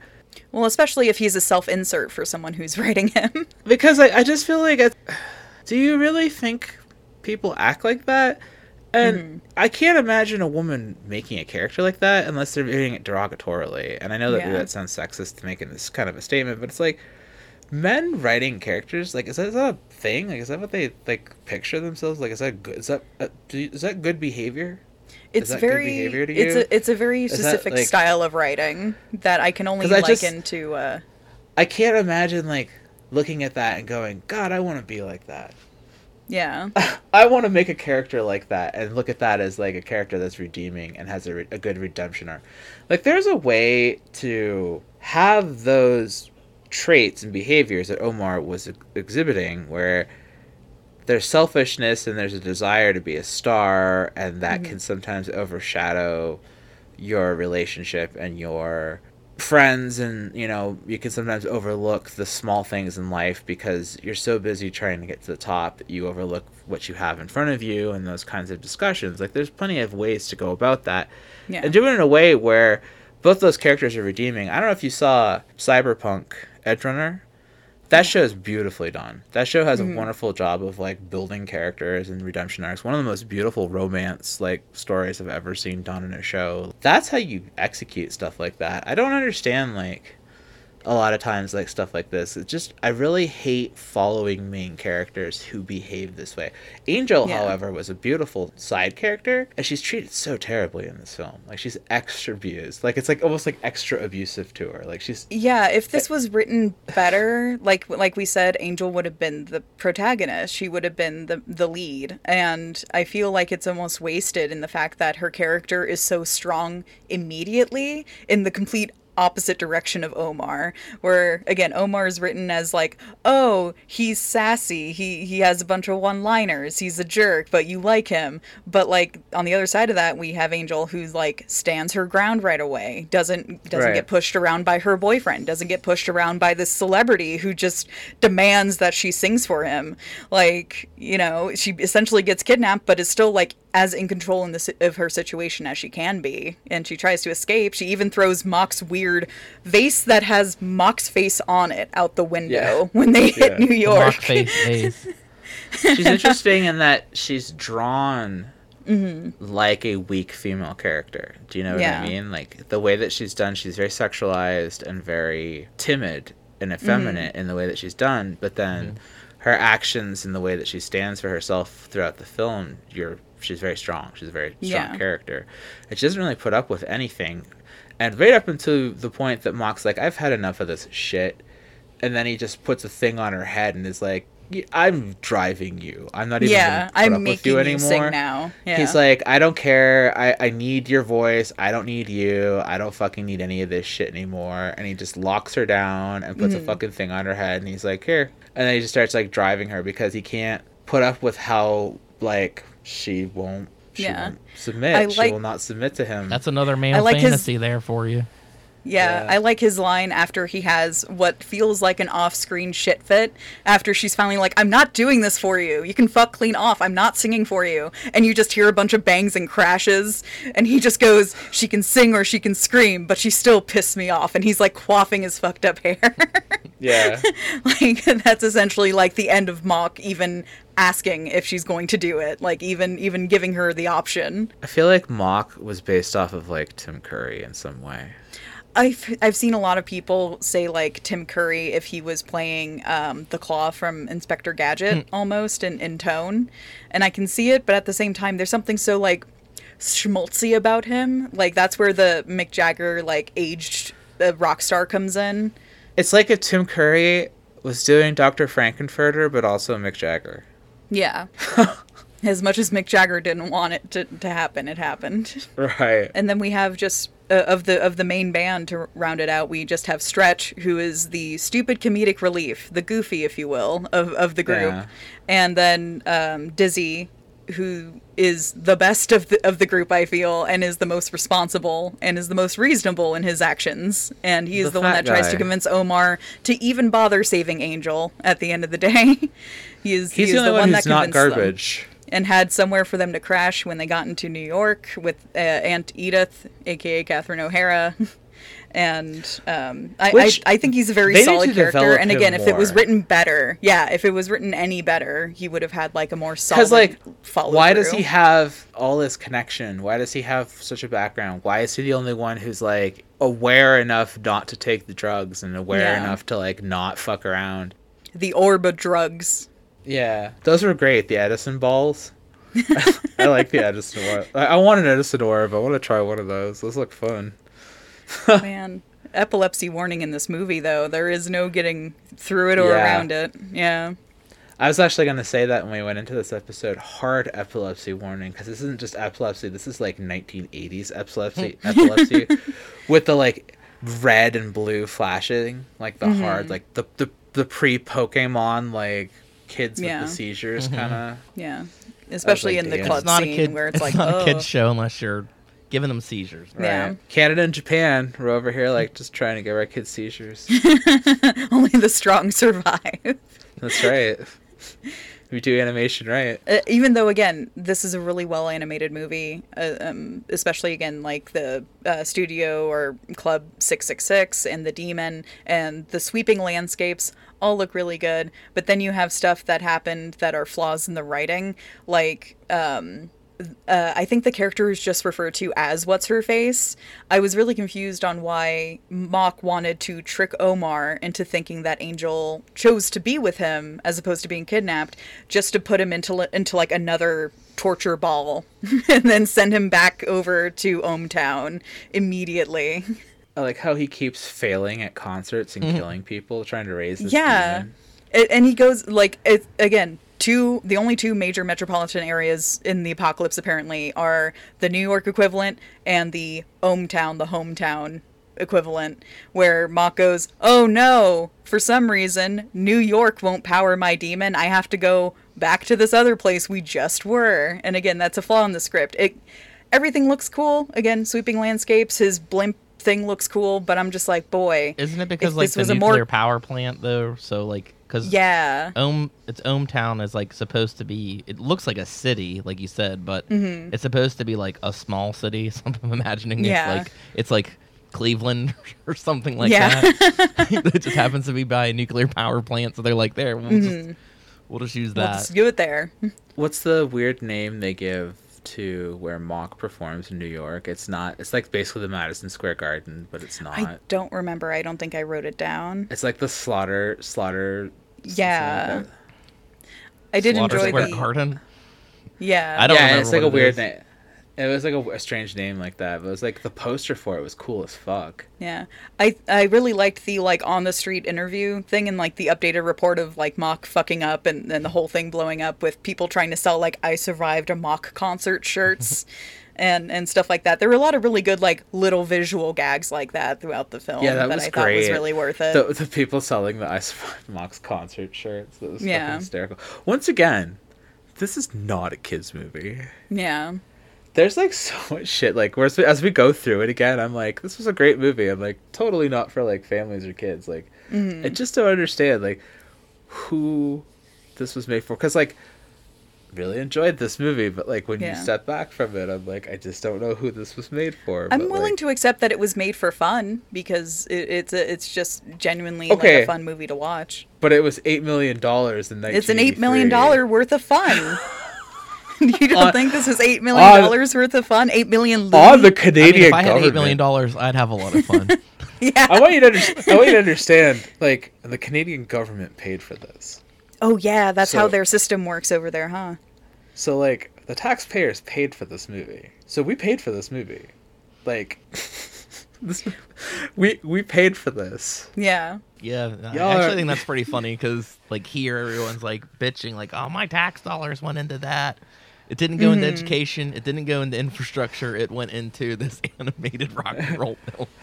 Well, especially if he's a self-insert for someone who's writing him. because I, I just feel like it, do you really think people act like that? And i can't imagine a woman making a character like that unless they're doing it derogatorily. And i know that Yeah. that sounds sexist to making this kind of a statement but it's like men writing characters like is that, is that a thing? Like is that what they like picture themselves? Like is that good is that uh, do is that good behavior It's very it's a it's a very that, specific like- style of writing that I can only I just- liken to uh i can't imagine like looking at that and going god i want to be like that yeah. I want to make a character like that and look at that as like a character that's redeeming and has a, re- a good redemption arc. Like there's a way to have those traits and behaviors that Omar was ex- exhibiting where there's selfishness and there's a desire to be a star and that mm-hmm. can sometimes overshadow your relationship and your friends and you know you can sometimes overlook the small things in life because you're so busy trying to get to the top that you overlook what you have in front of you and those kinds of discussions. Like there's plenty of ways to go about that. Yeah. and do it in a way where both those characters are redeeming. I don't know if you saw cyberpunk edge runner that show is beautifully done. That show has a mm-hmm. wonderful job of like building characters and redemption arcs. One of the most beautiful romance like stories I've ever seen done in a show. That's how you execute stuff like that. I don't understand like a lot of times like stuff like this. It's just I really hate following main characters who behave this way. Angel, Yeah. however, was a beautiful side character, and she's treated so terribly in this film. Like she's extra abused. Like it's like almost like extra abusive to her. Like she's Yeah, if this eh. was written better, like like we said, Angel would have been the protagonist. She would have been the the lead, and I feel like it's almost wasted in the fact that her character is so strong immediately in the complete opposite direction of Omar where again Omar is written as like oh he's sassy. He he has a bunch of one-liners. He's a jerk but you like him. But like on the other side of that we have Angel who's like stands her ground right away. Doesn't doesn't Right. get pushed around by her boyfriend. Doesn't get pushed around by this celebrity who just demands that she sings for him. Like you know she essentially gets kidnapped but is still like as in control in the, of her situation as she can be and she tries to escape she even throws Mok's weird vase that has Mok's face on it out the window Yeah. when they hit Yeah. new york Mok face face. she's interesting in that she's drawn Mm-hmm. like a weak female character. Do you know what Yeah. I mean? Like the way that she's done, she's very sexualized and very timid and Mm-hmm. effeminate in the way that she's done. But then her actions and the way that she stands for herself throughout the film, you're she's very strong. She's a very strong Yeah. character. And she doesn't really put up with anything. And right up until the point that Mok's like, I've had enough of this shit. And then he just puts a thing on her head and is like, I'm driving you. I'm not even yeah i'm making you you, anymore. sing now yeah. He's like, I don't care. I, I need your voice. I don't need you. I don't fucking need any of this shit anymore. And he just locks her down and puts Mm-hmm. a fucking thing on her head. And he's like, here. And then he just starts like driving her because he can't put up with how like she won't. She Yeah. won't submit. I she will not submit to him. That's another male I like his- fantasy there for you. Yeah, Yeah. I like his line after he has what feels like an off-screen shit fit. After she's finally like, "I'm not doing this for you. You can fuck clean off. I'm not singing for you." And you just hear a bunch of bangs and crashes, and he just goes, "She can sing or she can scream, but she still pissed me off." And he's like quaffing his fucked up hair. yeah. like that's essentially like the end of Mok even asking if she's going to do it. Like even even giving her the option. I feel like Mok was based off of like Tim Curry in some way. I've I've seen a lot of people say like Tim Curry if he was playing um, the Claw from Inspector Gadget almost in, in tone, and I can see it, but at the same time, there's something so like schmaltzy about him. Like that's where the Mick Jagger like aged uh, rock star comes in. It's like if Tim Curry was doing Dr. Frank-N-Furter, but also Mick Jagger. Yeah. as much as Mick Jagger didn't want it to, to happen, it happened. Right. and then we have just uh, of the of the main band to round it out we just have stretch who is the stupid comedic relief the goofy if you will of, of the group. Yeah. and then um, dizzy who is the best of the, of the group i feel and is the most responsible and is the most reasonable in his actions. And he is The the, one that tries to convince omar to even bother saving angel at the end of the day. He is He's he the is only one who's not convinced them. garbage. And had somewhere for them to crash when they got into New York with uh, Aunt Edith, aka Catherine O'Hara. And um, I, Which I, I think he's a very solid character. And again, if it was written better, yeah, if it was written any better, he would have had like a more solid. Because like, follow why does he have all this connection? Why does he have such a background? Why is he the only one who's like aware enough not to take the drugs and aware Yeah. enough to like not fuck around? the orb of drugs? Yeah, those were great. The Edison balls. I like the Edison orb. I, I want an Edison orb. I want to try one of those. Those look fun. Oh, man, epilepsy warning in this movie though. There is no getting through it or Yeah. around it. Yeah. I was actually going to say that when we went into this episode. Hard epilepsy warning because this isn't just epilepsy. This is like 1980s epilepsy. epilepsy with the like red and blue flashing, like the mm-hmm. hard, like the the the pre Pokemon like kids Yeah. with the seizures kind of. Yeah. Especially like, in the damn. club It's not a scene kid. where it's, like, not oh. a kid's show unless you're giving them seizures. Right. Yeah. Canada and Japan, we're over here like just trying to give our kids seizures. only the strong survive. That's right. We do animation right. Uh, even though again this is a really well animated movie uh, um, especially again like the uh, studio or club 666 and the demon and the sweeping landscapes all look really good but then you have stuff that happened that are flaws in the writing like um, uh, I think the character is just referred to as What's Her Face. I was really confused on why Mok wanted to trick Omar into thinking that Angel chose to be with him as opposed to being kidnapped, just to put him into into like another torture ball, and then send him back over to Ohmtown immediately. Like how he keeps failing at concerts and mm-hmm. killing people, trying to raise this yeah, demon. And he goes like it again. Two, the only two major metropolitan areas in the apocalypse apparently are the New York equivalent and the hometown, the hometown equivalent, where Mok goes, "Oh no! For some reason, New York won't power my demon. I have to go back to this other place we just were." And again, that's a flaw in the script. It, everything looks cool. Again, sweeping landscapes. His blimp thing looks cool, but I'm just like, boy, Isn't it because like this the was a nuclear more- power plant though? So like because yeah, Ohm, it's Ohmtown is like supposed to be. It looks like a city, like you said, but Mm-hmm. it's supposed to be like a small city. So I'm imagining Yeah. it's like it's like Cleveland or something like Yeah. that. it just happens to be by a nuclear power plant, so they're like, there, we'll just we'll just use Mm-hmm. we'll that. just do it there. What's the weird name they give to where Mok performs in New York? It's not. It's like basically the Madison Square Garden, but it's not. I don't remember. I don't think I wrote it down. It's like the slaughter slaughter. Yeah. like. I did Slaughter enjoy Square the Garden. yeah. I don't yeah, remember it's like a weird is. name. It was like a, a strange name like that, but it was like the poster for it was cool as fuck. Yeah, I I really liked the like on the street interview thing and like the updated report of like Mok fucking up and then the whole thing blowing up with people trying to sell like I survived a Mok concert shirts. And, and stuff like that. There were a lot of really good like little visual gags like that throughout the film Yeah, that, that was I great. thought was really worth it. The, the people selling the I Survived Mok's concert shirts. That was Yeah. hysterical. Once again, this is not a kids movie. yeah, There's like so much shit. Like whereas as we go through it again, I'm like, this was a great movie. I'm like, totally not for like families or kids. Like, Mm-hmm. I just don't understand like who this was made for. Because like, really enjoyed this movie, but like when Yeah. you step back from it, I'm like, I just don't know who this was made for. I'm willing like, to accept that it was made for fun because it, it's a, it's just genuinely Okay. like a fun movie to watch. But it was eight million dollars in It's an eight million dollar worth of fun. you don't On- think this was eight million on- dollars worth of fun? Eight million on the Canadian I mean, if I had government. eight million dollars, I'd have a lot of fun. yeah. I want you to under- I want you to understand, like the Canadian government paid for this, Oh yeah, that's how their system works over there, huh? so like the taxpayers paid for this movie, so we paid for this movie, like this, we we paid for this. Yeah. Yeah, I Y'all actually are- think that's pretty funny because like here everyone's like bitching like, oh my tax dollars went into that. It didn't go into education. It didn't go into infrastructure. It went into this animated rock and roll film.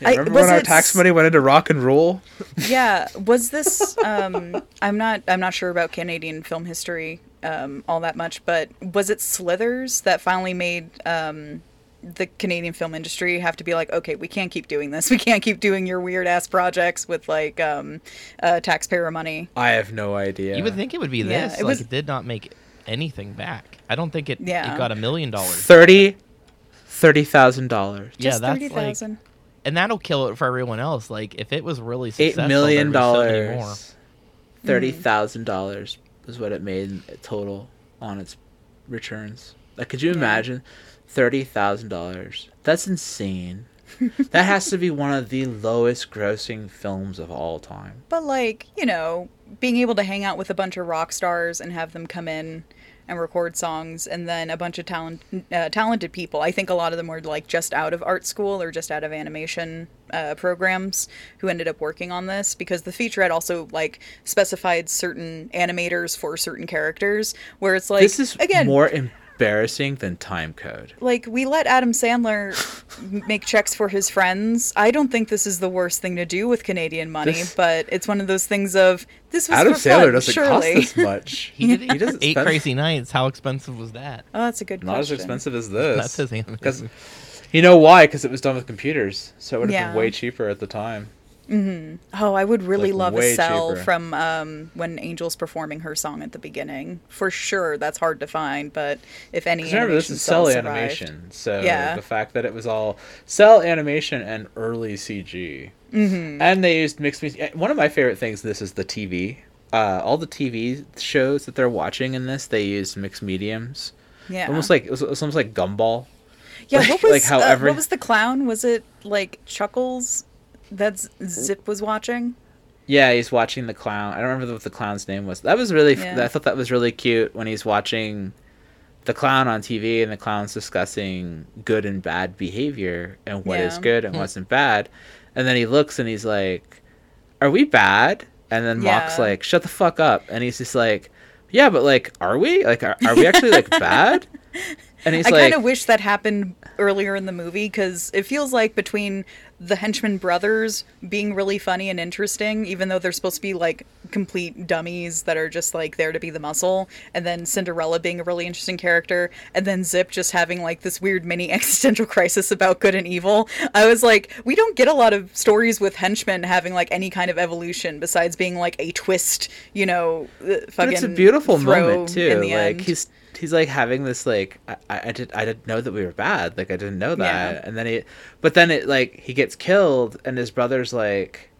Yeah, remember was when our tax money went into rock and roll? Yeah. Was this um I'm not I'm not sure about Canadian film history um all that much, but was it Slithers that finally made um the Canadian film industry have to be like, okay, we can't keep doing this. We can't keep doing your weird ass projects with like um uh taxpayer money. I have no idea. You would think it would be Yeah, this. it like was- it did not make anything back. I don't think it. Yeah. It got a million dollars. thirty thirty thousand dollars. Yeah, Just that's thirty like, thousand. and that'll kill it for everyone else. Like if it was really Eight successful, million there'd so dollars. Thirty thousand dollars is what it made in total on its returns. Like, could you imagine thirty thousand dollars? That's insane. that has to be one of the lowest grossing films of all time. But like, you know, being able to hang out with a bunch of rock stars and have them come in and record songs and then a bunch of talent uh, talented people. I think a lot of them were like just out of art school or just out of animation uh, programs who ended up working on this because the featurette also like specified certain animators for certain characters where it's like this is again more embarrassing than Time Code. like we let Adam Sandler make checks for his friends. I don't think this is the worst thing to do with Canadian money, This- but it's one of those things of this was Adam for Sandler fun, doesn't surely. cost this much. He did He doesn't eight spend- crazy nights. How expensive was that? Oh, that's a good Not as expensive as this. That's his animation. Because you know why? Because it was done with computers, so it would have Yeah. been way cheaper at the time. Oh, I would really Like, love a cel cheaper. from um, when Angel's performing her song at the beginning. For sure, that's hard to find, but if any, remember, this is cel cels survived- animation, so Yeah. the fact that it was all cel animation and early CG, mm-hmm. and they used mixed media. One of my favorite things. This is the TV. Uh, all the TV shows that they're watching in this, they used mixed mediums. Yeah. almost like it was, it was almost like Gumball. Yeah, Like- what was like how uh, every- what was the clown? Was it like Chuckles that Z- Zip was watching? Yeah, he's watching the clown. I don't remember what the clown's name was. That was really. Yeah. I thought that was really cute when he's watching the clown on TV and the clown's discussing good and bad behavior and what is Yeah. good and hmm. what's not bad, and then he looks and he's like, "Are we bad?" And then Mok's like, "Shut the fuck up!" And he's just like, "Yeah, but like, are we? Like, are, are we actually like bad?" And he's I like, kind of wish that happened earlier in the movie because it feels like between the henchman brothers being really funny and interesting, even though they're supposed to be like complete dummies that are just like there to be the muscle, and then Cinderella being a really interesting character, and then Zip just having like this weird mini existential crisis about good and evil. I was like, we don't get a lot of stories with henchmen having like any kind of evolution besides being like a twist, you know, uh, but fucking. it's a beautiful moment too. in the Like end. he's he's like having this like I, I did I didn't know that we were bad. Like I didn't know that. Yeah. And then he but then it like he gets killed and his brother's like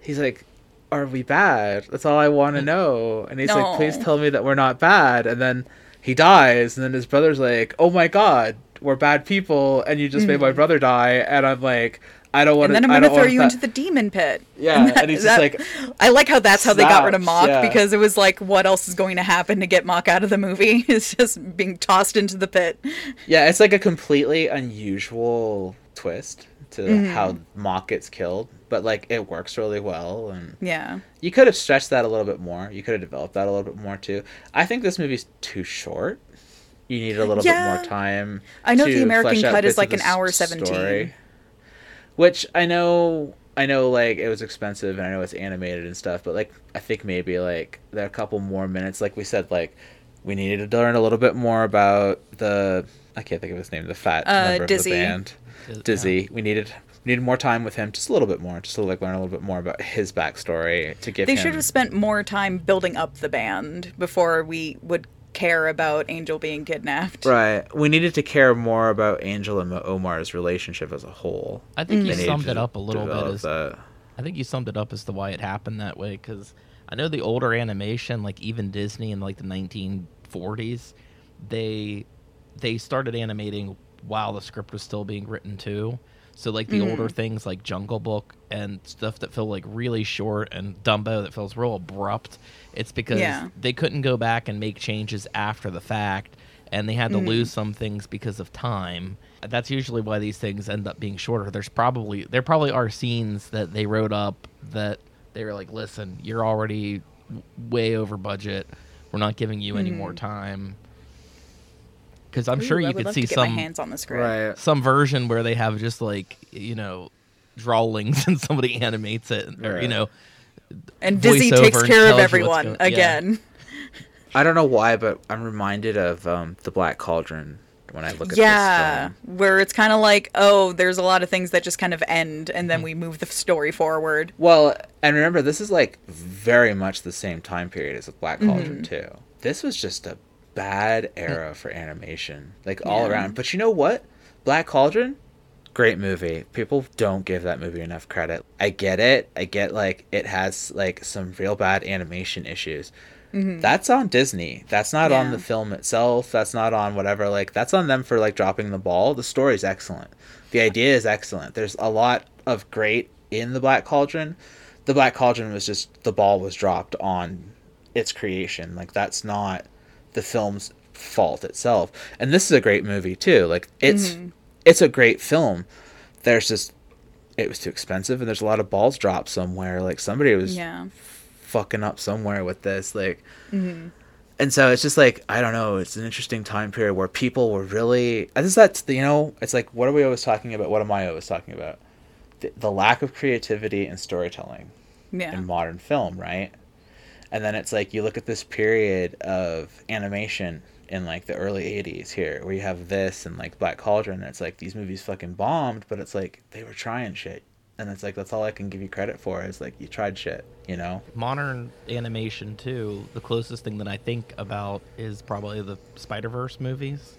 he's like are we bad? That's all I want to mm. know. And he's like please tell me that we're not bad. And then he dies and then his brother's like oh my god, we're bad people and you just made my mm. brother die and I'm like I don't want Mm-hmm. and then I'm gonna throw you that- into the demon pit. Yeah, and he's just like I like how that's how they got rid of Mok yeah. because it was like, what else is going to happen to get Mok out of the movie? It's just being tossed into the pit. Yeah, it's like a completely unusual twist to Mm-hmm. how Mok gets killed, but like it works really well and Yeah, you could have stretched that a little bit more. You could have developed that a little bit more too. I think this movie's too short. You need a little Yeah. bit more time. I know to the American cut is like an hour s- 17. Which I know I know like it was expensive and I know it's animated and stuff, but like I think maybe like there are a couple more minutes like we said like we needed to learn a little bit more about the I can't think of his name, the fat Uh, member Dizzy. of the band. Diz- Dizzy. We needed we needed more time with him, just a little bit more, just to like learn a little bit more about his backstory to give they him. should have spent more time building up the band before we would care about Angel being kidnapped. Right. We needed to care more about Angel and Omar's relationship as a whole. I think They you summed it up a little bit as that. I think you summed it up as to why it happened that way because I know the older animation, like even Disney in like the 1940s, they they started animating while the script was still being written too. So like the older mm. things like Jungle Book and stuff that feel like really short and Dumbo that feels real abrupt, it's because Yeah. they couldn't go back and make changes after the fact and they had to mm-hmm. lose some things because of time. That's usually why these things end up being shorter. There's probably there probably are scenes that they wrote up that they were like, "Listen, you're already way over budget. We're not giving you any more mm-hmm. time." Because I'm Ooh, sure you would could see some hands on the script. Right. some version where they have just like you know drawings and somebody animates it, or you know, And Dizzy takes care of everyone going- yeah. again. I don't know why, but I'm reminded of um, the Black Cauldron when I look at Yeah, this film. where it's kind of like, oh, there's a lot of things that just kind of end, and then we move the story forward. Well, and remember, this is like very much the same time period as the Black Mm-hmm. Cauldron too. This was just a bad era for animation, like all Yeah. around. But you know what? Black Cauldron, great movie. People don't give that movie enough credit. I get it. I get like it has like some real bad animation issues. That's on Disney. That's not on Mm-hmm. The film itself. That's not on whatever. Like that's on them for like dropping the ball. The story's excellent. The idea is excellent. There's a lot of great in the Black Cauldron. The Black Cauldron was just the ball was dropped on its creation. Like that's not the film's fault itself. And this is a great movie too. Like it's Mm-hmm. It's a great film. There's just it was too expensive and there's a lot of balls dropped somewhere. Like somebody was Yeah. fucking up somewhere with this like mm-hmm. and so it's just like i don't know it's an interesting time period where people were really i just that you know it's like what are we always talking about what am i always talking about the, the lack of creativity and storytelling Yeah. in modern film right and then it's like you look at this period of animation in like the early 80s here where you have this and like black cauldron and it's like these movies fucking bombed but it's like they were trying shit. And it's like that's all i can give you credit for is like you tried shit you know? Modern animation too. The closest thing that I think about is probably the Spider Verse movies,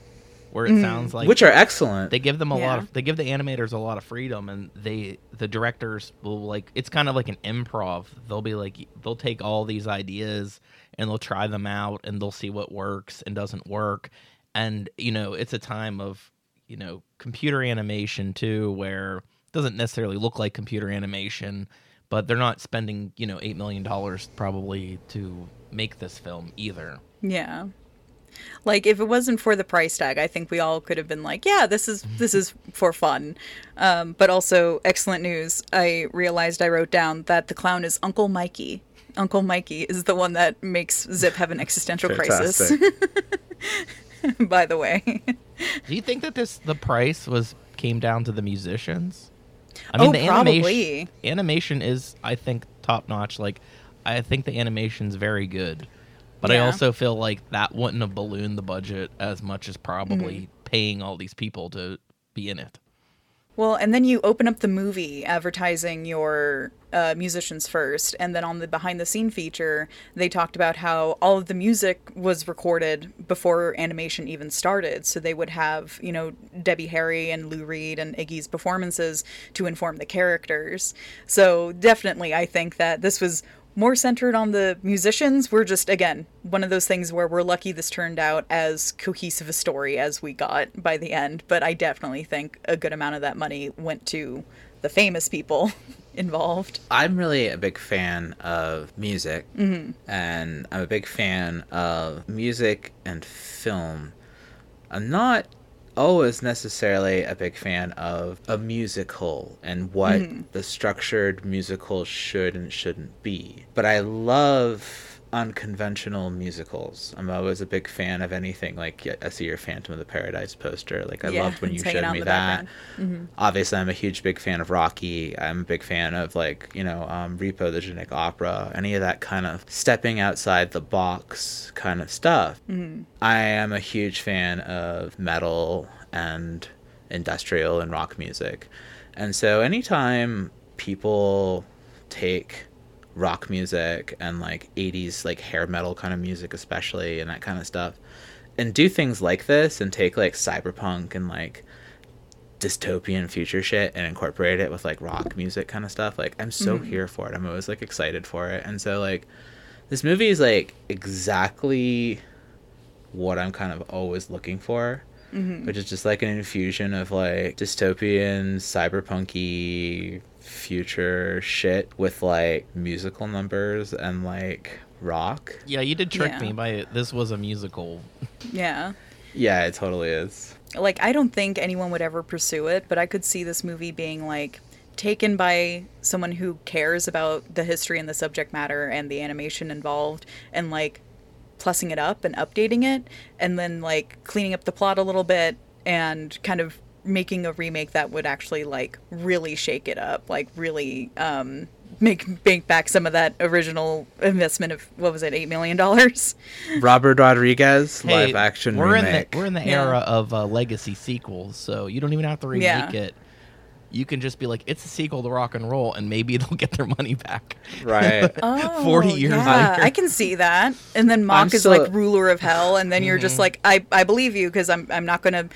where it mm. sounds like which are excellent. they give them a lot of they give the animators a lot of freedom and they the directors will like it's kind of like an improv. They'll be like they'll take all these ideas and they'll try them out and they'll see what works and doesn't work and you know it's a time of you know computer animation too where it doesn't necessarily look like computer animation but they're not spending you know 8 million dollars probably to make this film either Yeah. Like if it wasn't for the price tag, I think we all could have been like, yeah, this is this is for fun. Um, but also excellent news. I realized I wrote down that the clown is Uncle Mikey. Uncle Mikey is the one that makes Zip have an existential crisis. By the way. do you think that this the price was came down to the musicians i Oh, animation probably. animation is i think top notch like i think the animation's very good but i also feel like that wouldn't have ballooned the budget as much as probably Mm-hmm. paying all these people to be in it Well, and then you open up the movie advertising your uh, musicians first, and then on the behind the scene feature, they talked about how all of the music was recorded before animation even started. So they would have, you know, Debbie Harry and Lou Reed and Iggy's performances to inform the characters. So definitely, I think that this was more centered on the musicians. We're just, again, one of those things where we're lucky this turned out as cohesive a story as we got by the end. But I definitely think a good amount of that money went to the famous people involved. I'm really a big fan of music, mm-hmm. and I'm a big fan of music and film. I'm not always necessarily a big fan of a musical and what mm-hmm. the structured musical should and shouldn't be. But I love unconventional musicals. I'm always a big fan of anything like I see your Phantom of the Paradise poster. Like I Yeah, loved when you showed me that. Obviously i'm a huge big fan of rocky. I'm a big fan of like you know um, repo the genetic opera any of that kind of stepping outside the box kind of stuff. I am a huge fan of metal and industrial and rock music. And so anytime people take rock music and like 80s like hair metal kind of music especially and that kind of stuff and do things like this and take like cyberpunk and like dystopian future shit and incorporate it with like rock music kind of stuff like i'm so mm-hmm. here for it. I'm always like excited for it. And so like this movie is like exactly what i'm kind of always looking for Mm-hmm. which is just like an infusion of like dystopian cyberpunky future shit with like musical numbers and like rock. Yeah you did trick Yeah. me by this was a musical. Yeah. yeah it totally is. Like I don't think anyone would ever pursue it, but I could see this movie being like taken by someone who cares about the history and the subject matter and the animation involved and like plussing it up and updating it and then like cleaning up the plot a little bit and kind of making a remake that would actually like really shake it up, like really um make bank back some of that original investment of what was it, 8 million dollars? robert rodriguez Hey, live action we're remake in the we're in the Yeah. era of uh, legacy sequels so you don't even have to remake Yeah. it you can just be like it's a sequel to rock and roll and maybe they'll get their money back right Oh, 40 years yeah, later. I can see that. And then Mok I'm is so- like ruler of hell, and then you're Mm-hmm. just like, I, I believe you because I'm I'm not gonna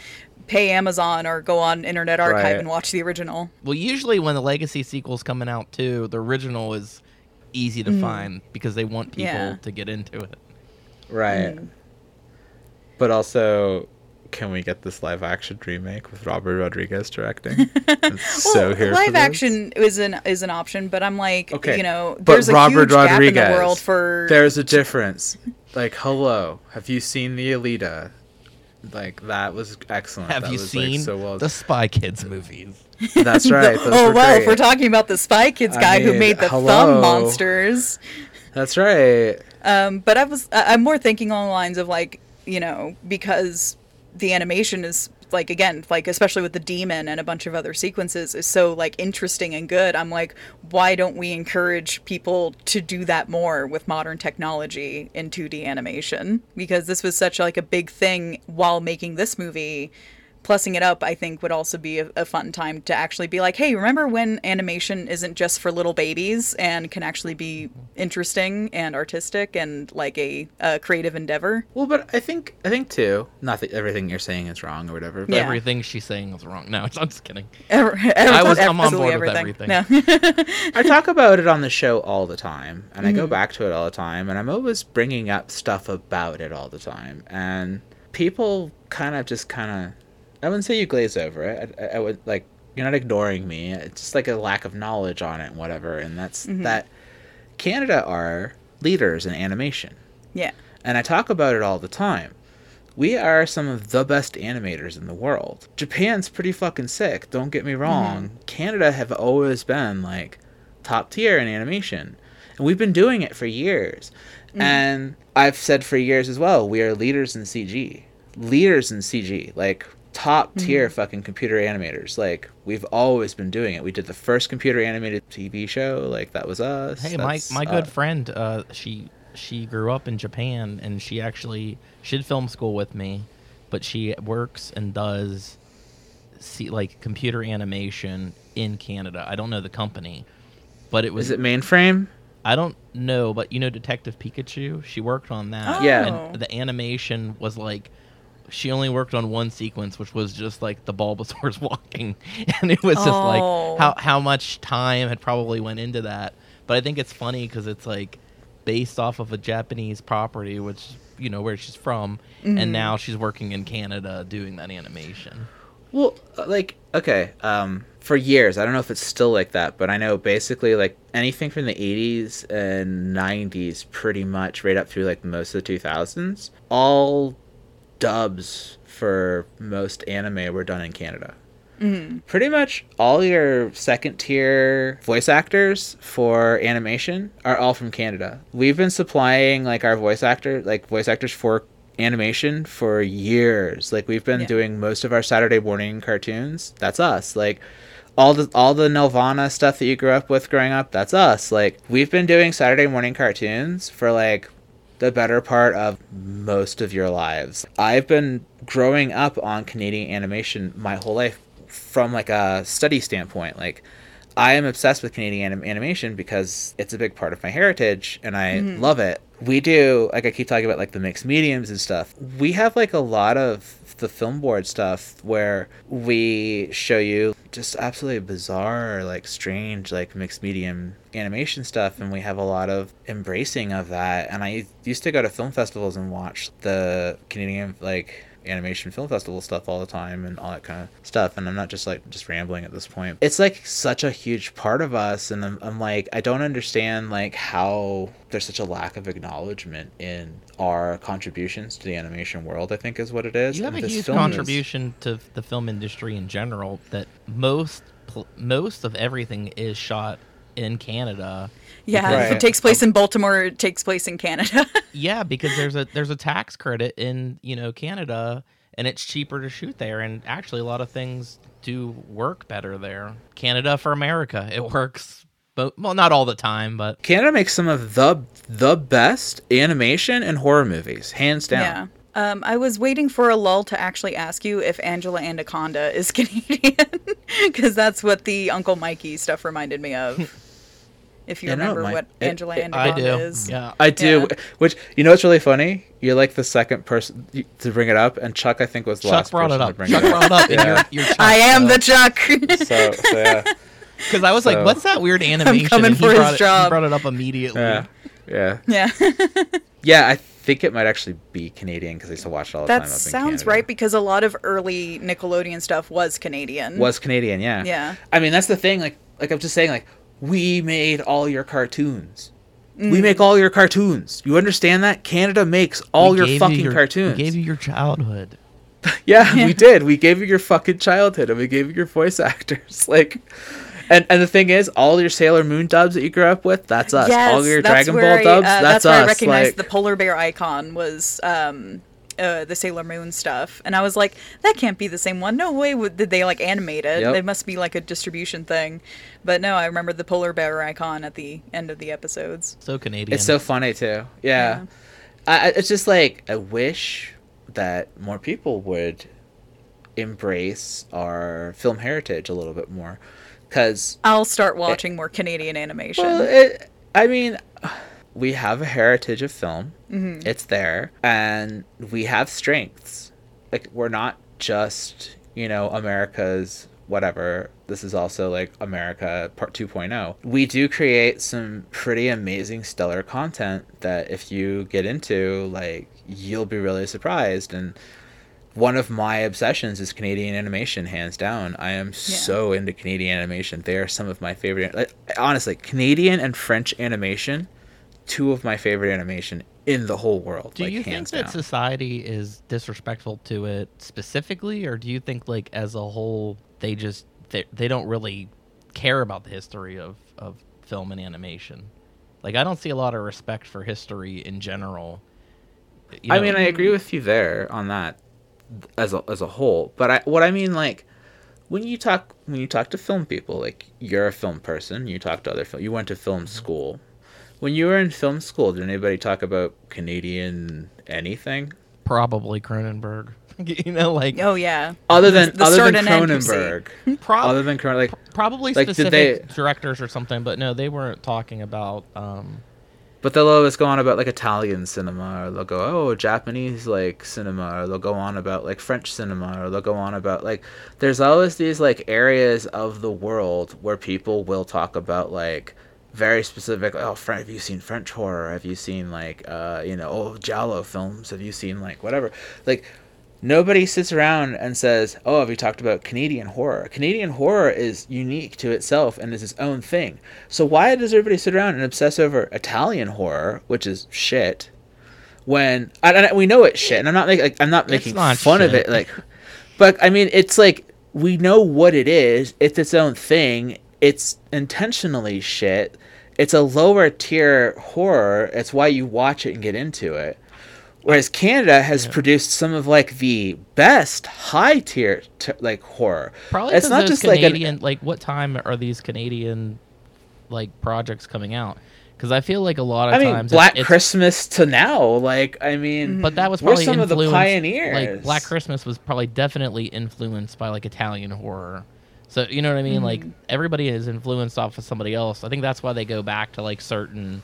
pay Amazon or go on Internet Archive Right. and watch the original. Well, usually when the legacy sequel's coming out too, the original is easy to find because they want people Mm. Yeah. to get into it. Right. But also, can we get this live action remake with Robert Rodriguez directing? I'm so well, here live this. action is an is an option, but I'm like, Okay, you know, but there's a Robert huge gap in Rodriguez. the world for There's a difference. Like, hello, have you seen the Alita? Like that was excellent. Have That you was, seen like, so well? the Spy Kids movies? That's right. Those oh were well, if we're talking about the Spy Kids I guy who made the hello. thumb monsters. That's right. Um, but I was I- I'm more thinking along the lines of like you know because the animation is like again like especially with the demon and a bunch of other sequences is so like interesting and good. I'm like why don't we encourage people to do that more with modern technology in 2D animation because this was such like a big thing while making this movie plussing it up i think would also be a, a fun time to actually be like hey remember when animation isn't just for little babies and can actually be interesting and artistic and like a, a creative endeavor Well, but I think I think too. Not that everything you're saying is wrong or whatever. But Yeah. Everything she's saying is wrong. No, I'm just kidding. Ever- I was- I'm on absolutely board with everything. everything. No. I talk about it on the show all the time, and I Mm-hmm. go back to it all the time, and I'm always bringing up stuff about it all the time. And people kind of just kind of I wouldn't say you glaze over it. I, I, I would like you're not ignoring me. It's just like a lack of knowledge on it and whatever. And that's mm-hmm. that Canada are leaders in animation. Yeah. And I talk about it all the time. We are some of the best animators in the world. Japan's pretty fucking sick, don't get me mm-hmm. wrong. Canada have always been like top tier in animation. And we've been doing it for years. Mm. And I've said for years as well, we are leaders in CG. Leaders in CG. Like top tier fucking computer animators. Like we've always been doing it. We did the first computer animated TV show, like that was us. Hey, my That's, my good uh, friend, uh, she she grew up in Japan, and she actually she did film school with me, but she works and does see like computer animation in Canada. I don't know the company, but it was Is it mainframe? I don't know, but you know Detective Pikachu. She worked on that. Yeah. and the animation was like. She only worked on one sequence, which was just like the Bulbasaur's walking, and it was just Oh. like how how much time had probably went into that. But I think it's funny because it's like based off of a Japanese property, which you know where she's from, and now she's working in Canada doing that animation. Well, uh, like okay, um, for years I don't know if it's still like that, but I know basically like anything from the '80s and '90s, pretty much right up through like most of the 2000s, all dubs for most anime were done in Canada. Mm-hmm. Pretty much all your second tier voice actors for animation are all from Canada. We've been supplying like our voice actor, like voice actors for animation for years. Like we've been Yeah. doing most of our Saturday morning cartoons. That's us. Like all the all the Nelvana stuff that you grew up with growing up, that's us. Like we've been doing Saturday morning cartoons for like the better part of most of your lives. I've been growing up on Canadian animation my whole life from like a study standpoint. Like I am obsessed with Canadian anim- animation because it's a big part of my heritage and I mm-hmm. love it. We do like I keep talking about like the mixed mediums and stuff. We have like a lot of the film board stuff where we show you just absolutely bizarre, like strange, like mixed medium animation stuff, and we have a lot of embracing of that. And I used to go to film festivals and watch the Canadian like animation film festival stuff all the time and all that kind of stuff and i'm not just like just rambling at this point it's like such a huge part of us and i'm, I'm like i don't understand like how there's such a lack of acknowledgement in our contributions to the animation world i think is what it is You have And a huge film is- contribution to the film industry in general. That most most of everything is shot in Canada. Yeah. If Right. it takes place in Baltimore, it takes place in Canada. Yeah, because there's a there's a tax credit in you know Canada, and it's cheaper to shoot there. And actually, a lot of things do work better there. Canada for America, it works. But well, not all the time, but canada makes some of the the best animation and horror movies hands down yeah. Um, I was waiting for a lull to actually ask you if Angela Anaconda is Canadian, because that's what the Uncle Mikey stuff reminded me of. If you You know, it remember what it- Angela it- I Anaconda do. is. Yeah, I do, Yeah. which you know what's really funny. You're like the second person to bring it up, and Chuck I think was the Chuck last brought person it to up. bring Chuck it up. brought it up, Yeah. and you're, you're I am the Chuck. so, so yeah, because I was like, "What's that weird animation?" coming and he for his brought it, He job. brought it up immediately. yeah, yeah, yeah. yeah. I think it might actually be Canadian because I used to watch it all the That time. up in sounds Canada. right because a lot of early Nickelodeon stuff was Canadian. Was Canadian, yeah. Yeah. I mean, that's the thing. Like, like I'm just saying, like we made all your cartoons. We make all your cartoons. You understand that? Canada makes all We your gave you fucking your- cartoons. We gave you your childhood. Yeah, we did. We gave you your fucking childhood and we gave you your voice actors. Like and and the thing is, all your Sailor Moon dubs that you grew up with, that's us. Yes, all your that's Dragon Ball I- dubs, uh, that's, where us. I recognized like, the polar bear icon was um, uh, the Sailor Moon stuff, and I was like, that can't be the same one. No way would, did they like animate it. Yep. It must be like a distribution thing. But no, I remember the polar bear icon at the end of the episodes. So Canadian. It's so funny too. Yeah. I, I- it's just like I wish that more people would embrace our film heritage a little bit more cuz I'll start watching more Canadian animation. Well, it, I mean, we have a heritage of film. Mm-hmm. It's there, and we have strengths. Like we're not just you know America's whatever. This is also like America Part 2.0. We do create some pretty amazing, stellar content that if you get into, like you'll be really surprised and. one of my obsessions is Canadian animation, hands down. I am so into Canadian animation. They are some of my favorite. Like, honestly, Canadian and French animation, two of my favorite animation in the whole world. Do like, you think that down. society is disrespectful to it specifically, or do you think like as a whole they just they, they don't really care about the history of of film and animation? Like I don't see a lot of respect for history in general. You I mean, I agree with you there on that as a as a whole. But I what I mean like when you talk when you talk to film people, like you're a film person, you talk to other film. You went to film mm-hmm. school. When you were in film school, did anybody talk about Canadian anything probably Cronenberg. you know, like Oh yeah. other than the other than and end, you see. Cronenberg? prob- other than Cron- like probably like, did specific they- directors or something, but no, they weren't talking about. Um, But they'll always go on about like Italian cinema, or they'll go, oh, Japanese like cinema, or they'll go on about like French cinema, or they'll go on about like. There's always these like areas of the world where people will talk about like very specific. Oh, French, have you seen French horror? Have you seen like uh, you know, old Giallo films? Have you seen like whatever? Like nobody sits around and says, "Oh, have you talked about Canadian horror?" Canadian horror is unique to itself and is its own thing. So why does everybody sit around and obsess over Italian horror, which is shit? When we know it's shit, and I'm not making like, I'm not making not fun of it, like, but I mean it's like we know what it is. It's its own thing. It's intentionally shit. It's a lower tier horror. It's why you watch it and get into it. Whereas Canada has produced some of like the best high tier t- like horror. Probably it's it's not just like Canadian. an, Like, what time are these Canadian like projects coming out? Because I feel like a lot of I mean times Black it's, it's- Christmas to now. Like I mean, but that was we're probably some of the pioneers. Like Black Christmas was probably definitely influenced by like Italian horror. So you know what I mean? Like mm-hmm. everybody is influenced off of somebody else. I think that's why they go back to like certain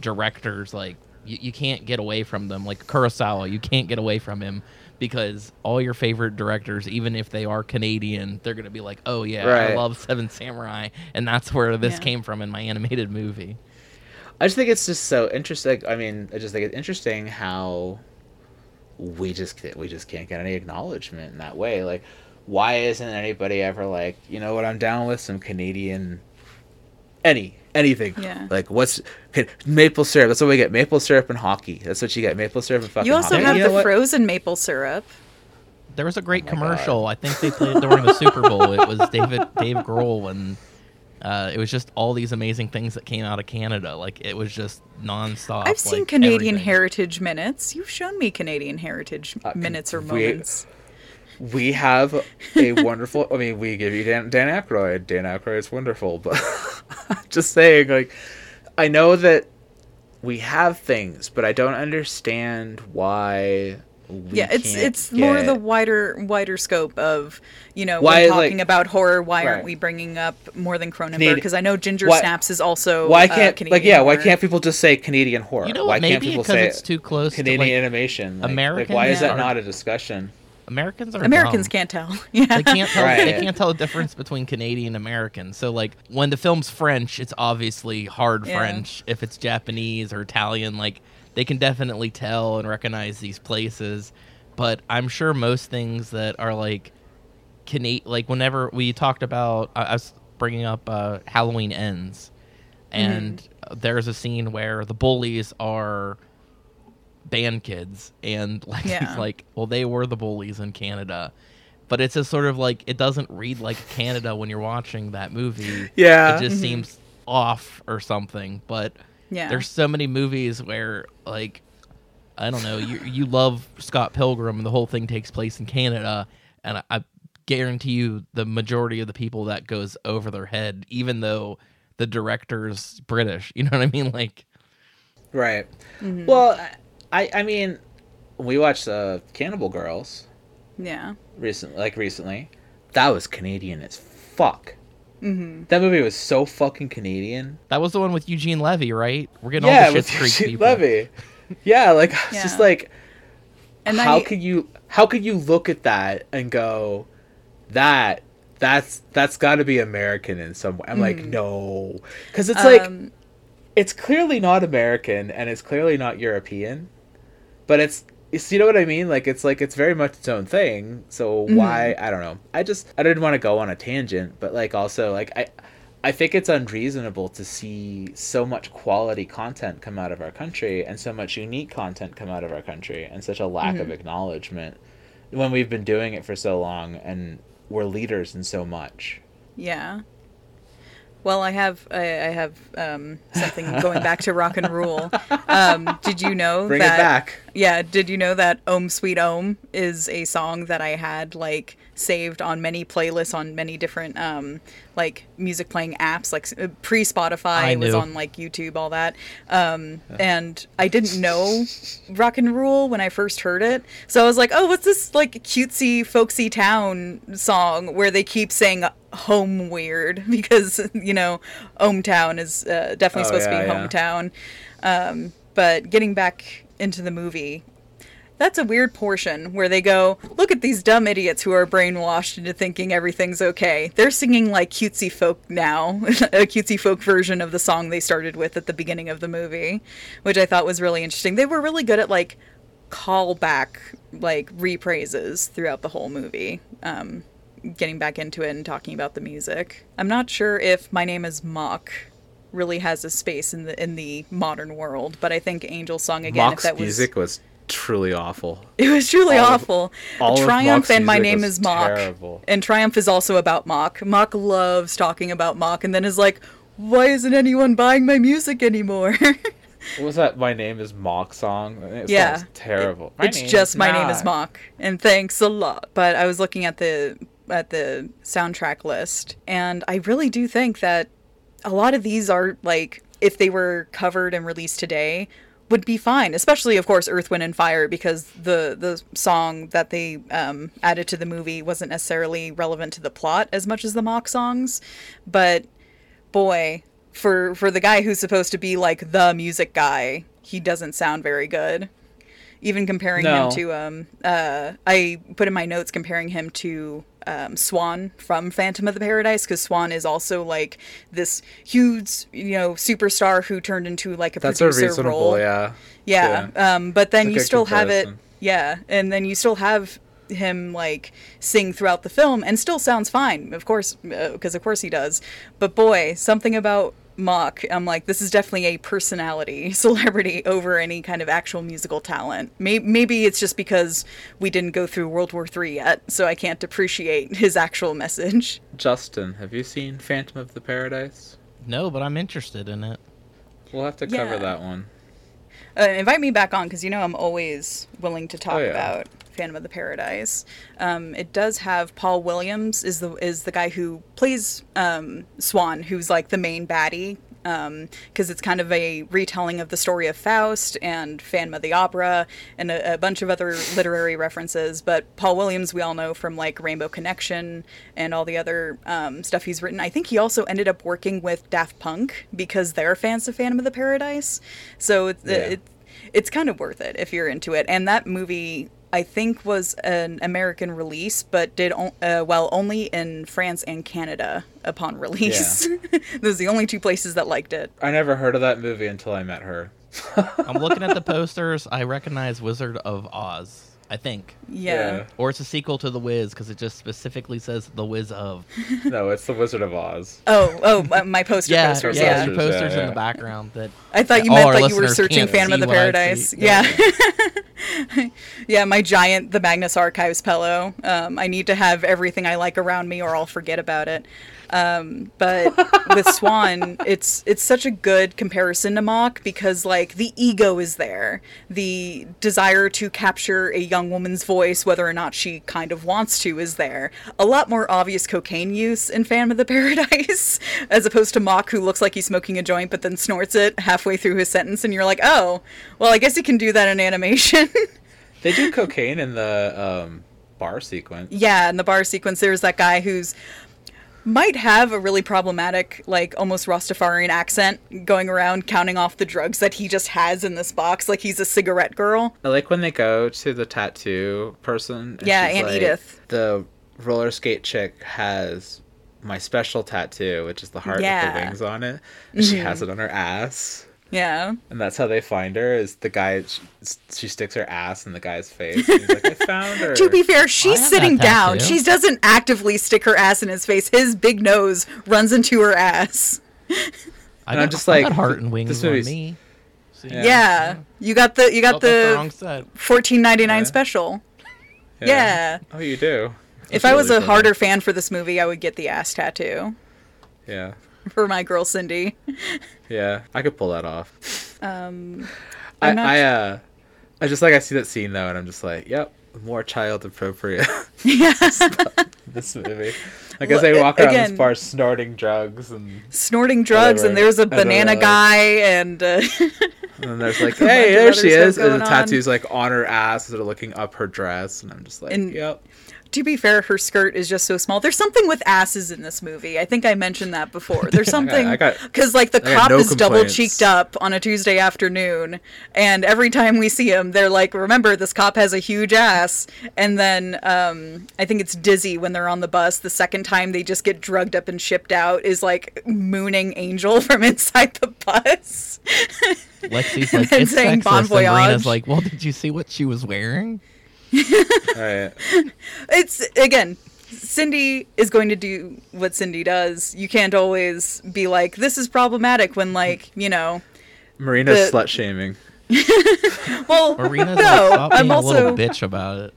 directors. Like you, you can't get away from them. Like Kurosawa, you can't get away from him because all your favorite directors, even if they are Canadian, they're gonna be like, oh yeah, I love Seven Samurai, and that's where this Yeah. came from in my animated movie. I just think it's just so interesting. I mean, I just think it's interesting how we just we just can't get any acknowledgement in that way. Like, why isn't anybody ever like, you know what? I'm down with some Canadian, any anything. Yeah. Like, what's okay, maple syrup? That's what we get. Maple syrup and hockey. That's what you get. Maple syrup and fucking. You also hockey. have You know the what? frozen maple syrup. There was a great Oh my God. commercial. I think they played during the Super Bowl. It was David Dave Grohl and uh, it was just all these amazing things that came out of Canada. Like it was just nonstop. I've seen like, Canadian everything. Heritage minutes. You've shown me Canadian Heritage Uh, minutes or we- moments. We have a wonderful. I mean, we give you Dan, Dan Aykroyd. Dan Aykroyd's wonderful, but just saying, like, I know that we have things, but I don't understand why. We yeah, it's can't it's more the wider wider scope of you know Why, when like- talking about horror. Why Right. aren't we bringing up more than Cronenberg? Because I know Ginger Why- Snaps is also Why uh, can't Canadian like yeah? Why can't people just say Canadian horror? You know why what? can't Maybe people because say it's too close Canadian to like, animation? Like, like, American- why is that not a discussion? Americans are Americans dumb. can't tell. Yeah, They can't tell. They can't tell the difference between Canadian and American. So like when the film's French, it's obviously hard Yeah. French. If it's Japanese or Italian, like they can definitely tell and recognize these places. But I'm sure most things that are like Cana- like whenever we talked about, I, I was bringing up uh, Halloween ends, and there's a scene where the bullies are band kids and like Yeah. like well they were the bullies in Canada but it's just sort of like it doesn't read like Canada when you're watching that movie Yeah. it just seems off or something but yeah. there's so many movies where like I don't know you you love Scott Pilgrim and the whole thing takes place in Canada and I, I guarantee you the majority of the people that goes over their head even though the director's British you know what I mean like Right. Mm-hmm. Well, I I mean, we watched uh, Cannibal Girls yeah. recently, like recently. That was Canadian as fuck. Mm-hmm. That movie was so fucking Canadian. that was the one with Eugene Levy right we're getting yeah, all the with Schitt's Creek Eugene people Levy. Yeah, like it's just Yeah. like And how I, could you how could you look at that and go that that's that's got to be American in some way. I'm like no, because it's like Mm-hmm. um, it's clearly not American and it's clearly not European, but it's you see, you know what I mean? Like it's like it's very much its own thing. So mm-hmm. why I don't know. I just I didn't want to go on a tangent, but like also like I I think it's unreasonable to see so much quality content come out of our country and so much unique content come out of our country and such a lack of mm-hmm. acknowledgement when we've been doing it for so long and we're leaders in so much. Yeah. Well, I have I, I have um, something going back to Rock and Rule. Um, did you know Bring that? it back. Yeah. Did you know that "Ohm Sweet Ohm" is a song that I had like saved on many playlists on many different um, like music playing apps, like pre I Spotify was on like YouTube, all that. Um, and I didn't know Rock and Rule when I first heard it, so I was like, "Oh, what's this like cutesy, folksy town song where they keep saying home weird because you know, hometown is uh, definitely Oh, supposed to yeah, be yeah. hometown." Um, but getting back into the movie, that's a weird portion where they go, look at these dumb idiots who are brainwashed into thinking everything's okay. They're singing like cutesy folk now, a cutesy folk version of the song they started with at the beginning of the movie, which I thought was really interesting. They were really good at like callback, like repraises throughout the whole movie. Um, getting back into it and talking about the music. I'm not sure if My Name is Mok really has a space in the in the modern world, but I think Angel Song again Mok's if that was music was truly awful. it was truly All of- awful. all Triumph and My Name is Mok. terrible. And Triumph is also about Mok. Mok loves talking about Mok and then is like, why isn't anyone buying my music anymore? What was that? My name is Mok song. It yeah. terrible. It- it's just My Name is. Mok. And thanks a lot. But I was looking at the at the soundtrack list and I really do think that a lot of these are like if they were covered and released today would be fine especially of course earth wind and fire because the the song that they um, added to the movie wasn't necessarily relevant to the plot as much as the Mok songs but boy for for the guy who's supposed to be like the music guy he doesn't sound very good even comparing No. him to um uh i put in my notes comparing him to um, Swan from Phantom of the Paradise because Swan is also like this huge, you know, superstar who turned into like a That's a producer reasonable, role. yeah. Yeah. Um, but then you still have it. Yeah. And then you still have him like sing throughout the film and still sounds fine, of course, because of course he does. But boy, something about Mok, I'm like, this is definitely a personality, celebrity over any kind of actual musical talent. Maybe, maybe it's just because we didn't go through World War III yet, so I can't appreciate his actual message. Justin, have you seen Phantom of the Paradise? No, but I'm interested in it. We'll have to cover Yeah. that one. Uh, invite me back on because you know I'm always willing to talk Oh, yeah. about Phantom of the Paradise. Um, it does have Paul Williams is the is the guy who plays um, Swan, who's like the main baddie. Because it's kind of a retelling of the story of Faust and Phantom of the Opera and a, a bunch of other literary references. But Paul Williams, we all know from like Rainbow Connection and all the other um, stuff he's written. I think he also ended up working with Daft Punk because they're fans of Phantom of the Paradise. So it's, Yeah. it, it's kind of worth it if you're into it. And that movie, I think, was an American release, but did o- uh, well only in France and Canada upon release. Those are the only two places that liked it. I never heard of that movie until I met her. I'm looking at the posters. I recognize Wizard of Oz. I think, Yeah. or it's a sequel to The Wiz because it just specifically says The Wiz of. no, it's The Wizard of Oz. Oh, oh, uh, my poster Yeah, posters. yeah, Yeah. your Posters, posters yeah, in the background. That I thought you meant our that you were searching can't Phantom of the Paradise. Yeah. yeah, my giant The Magnus Archives pillow. Um, I need to have everything I like around me or I'll forget about it. Um, but with Swan, it's it's such a good comparison to Mok because like the ego is there, the desire to capture a young woman's voice, whether or not she kind of wants to, is there. A lot more obvious cocaine use in Phantom of the Paradise, as opposed to Mok, who looks like he's smoking a joint but then snorts it halfway through his sentence, and you're like, oh, well, I guess he can do that in animation. They do cocaine in the um, bar sequence. Yeah, in the bar sequence, there's that guy who's might have a really problematic, like almost Rastafarian accent going around counting off the drugs that he just has in this box, like he's a cigarette girl. I like when they go to the tattoo person. and Yeah, Aunt like, Edith. The roller skate chick has my special tattoo, which is the heart with the wings on it. And she Mm-hmm. has it on her ass. Yeah. And that's how they find her. Is the guy she, she sticks her ass in the guy's face? And he's like, I found her. To be fair, she's sitting down. tattoo. She doesn't actively stick her ass in his face. His big nose runs into her ass. I got, I'm just I like, got heart and this wings on me. See? Yeah. Yeah. You got the you got that's the the wrong side. fourteen ninety nine Yeah. special. Yeah. Oh, you do. If That's I was a funny. harder fan for this movie, I would get the ass tattoo Yeah. for my girl Cindy. Yeah. I could pull that off. Um, I, I'm I uh I just like I see that scene though and I'm just like, yep, more child appropriate yeah. this movie. Like as Well, they walk around again- this bar snorting drugs and, Snorting drugs, and there's a banana guy, and uh, and then there's like, hey, there she is. And the going on. tattoo's like on her ass, of looking up her dress, and I'm just like, And- yep. To be fair, her skirt is just so small. There's something with asses in this movie. I think I mentioned that before. There's something because like the I cop no is double cheeked up on a Tuesday afternoon, and every time we see him, they're like, "Remember, this cop has a huge ass." And then um, I think it's Dizzy when they're on the bus. The second time they just get drugged up and shipped out is like mooning Angel from inside the bus. Lexi's And like, then it's saying sexist. bon and Marina's like, well, did you see what she was wearing? All right. it's again cindy is going to do what cindy does you can't always be like this is problematic when like you know Marina's The- slut shaming. well Marina's no like, being i'm a also little bitch about it.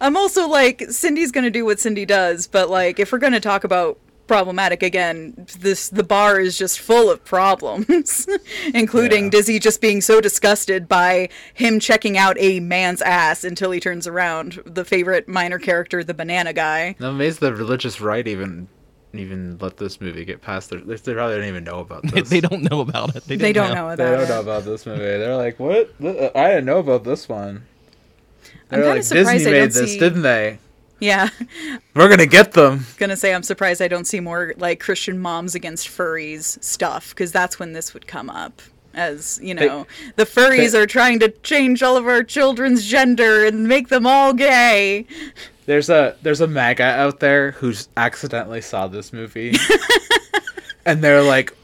i'm also like cindy's going to do what cindy does but like if we're going to talk about problematic again this the bar is just full of problems including Yeah. dizzy just being so disgusted by him checking out a man's ass until he turns around the favorite minor character the banana guy I'm amazed the religious right even even let this movie get past their. They they probably don't even know about this. they don't know about it. They, they don't know about They don't it. know about this movie. They're like, what? I didn't know about this one. I'm They're kinda like, surprised Disney made this, see- didn't they? Yeah We're gonna get them. gonna say I'm surprised I don't see more like Christian moms against furries stuff because that's when this would come up. As you know, the furries they- are trying to change all of our children's gender and make them all gay. There's a there's a MAGA out there who's accidentally saw this movie, and they're like,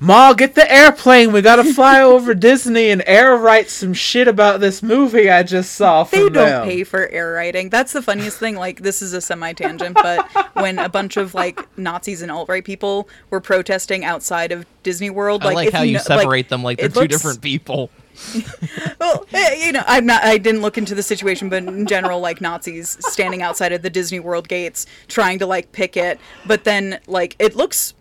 "Ma, get the airplane. We gotta fly over Disney and air write some shit about this movie I just saw from They don't them." pay for air writing. That's the funniest thing. Like this is a semi tangent, but when a bunch of like Nazis and alt right people were protesting outside of Disney World, I like, like if how you know- separate them like they're two looks- different people. well, eh, you know, I'm not. I didn't look into the situation, but in general, like Nazis standing outside of the Disney World gates trying to like picket, but then like it looks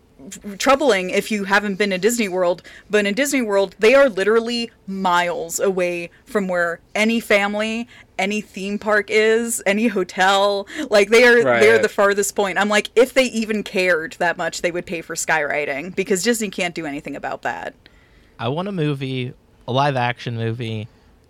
troubling if you haven't been to Disney World. But in Disney World, they are literally miles away from where any family, any theme park is, any hotel. Like they are, they're the farthest point. I'm like, if they even cared that much, they would pay for skywriting because Disney can't do anything about that. I want a movie, a live action movie,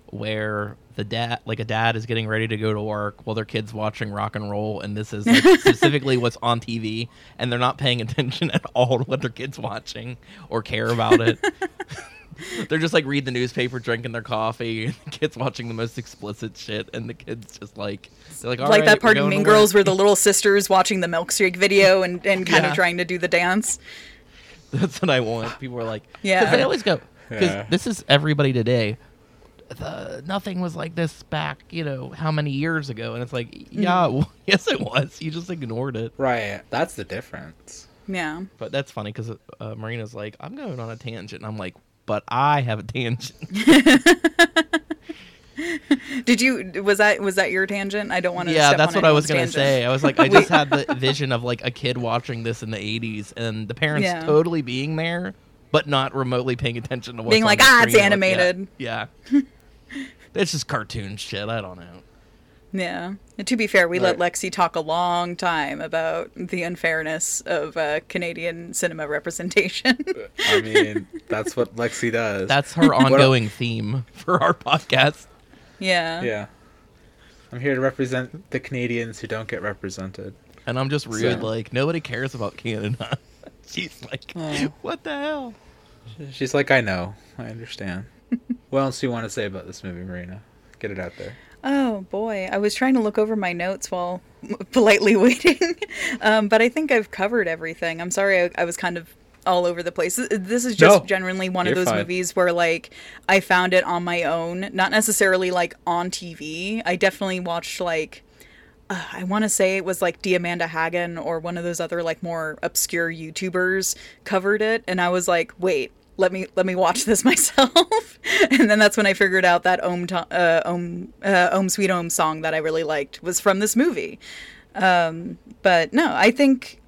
where the dad, like a dad, is getting ready to go to work while their kids watching Rock and Rule, and this is like, specifically what's on TV, and they're not paying attention at all to what their kids watching or care about it. they're just like read the newspaper, drinking their coffee, and the kids watching the most explicit shit, and the kids just like they're like, "All like right, that we're part in going Mean. Girls where the little sisters watching the milkshake video and, and kind Yeah. of trying to do the dance. That's what I want. People are like, Yeah. Because they always go, because Yeah. this is everybody today. The, nothing was like this back, you know, how many years ago? And it's like, Mm-hmm. yeah, well, yes, it was. You just ignored it. Right. That's the difference. Yeah. But that's funny because uh, Marina's like, I'm going on a tangent. And I'm like, but I have a tangent. Did you was that was that your tangent? I don't want to. yeah, step that's on what I was anyone's gonna tangent. say. I was like, I just had the vision of like a kid watching this in the '80s, and the parents Yeah. totally being there, but not remotely paying attention to what's Being on like, the "Ah, it's screen." Like, yeah, animated. Yeah, it's just cartoon shit. I don't know. Yeah. And to be fair, we let Lexi talk a long time about the unfairness of uh, Canadian cinema representation. I mean, that's what Lexi does. That's her ongoing theme for our podcast. yeah. yeah. I'm here to represent the Canadians who don't get represented. And I'm just rude, So- like nobody cares about Canada. She's like, Oh. what the hell? She's like, I know. I understand. what else do you want to say about this movie, Marina? Get it out there. Oh boy, I was trying to look over my notes while politely waiting, um, but I think I've covered everything. I'm sorry, I, I was kind of all over the place. This- is just No, genuinely one of those fine. movies where like I found it on my own, not necessarily like on TV. I definitely watched like uh, I want to say it was like Diamanda Hagan or one of those other like more obscure YouTubers covered it, and I was like, wait. Let me let me watch this myself, and then that's when I figured out that Om to- uh, Om uh, Ohm Sweet Ohm song that I really liked was from this movie. Um, but no, I think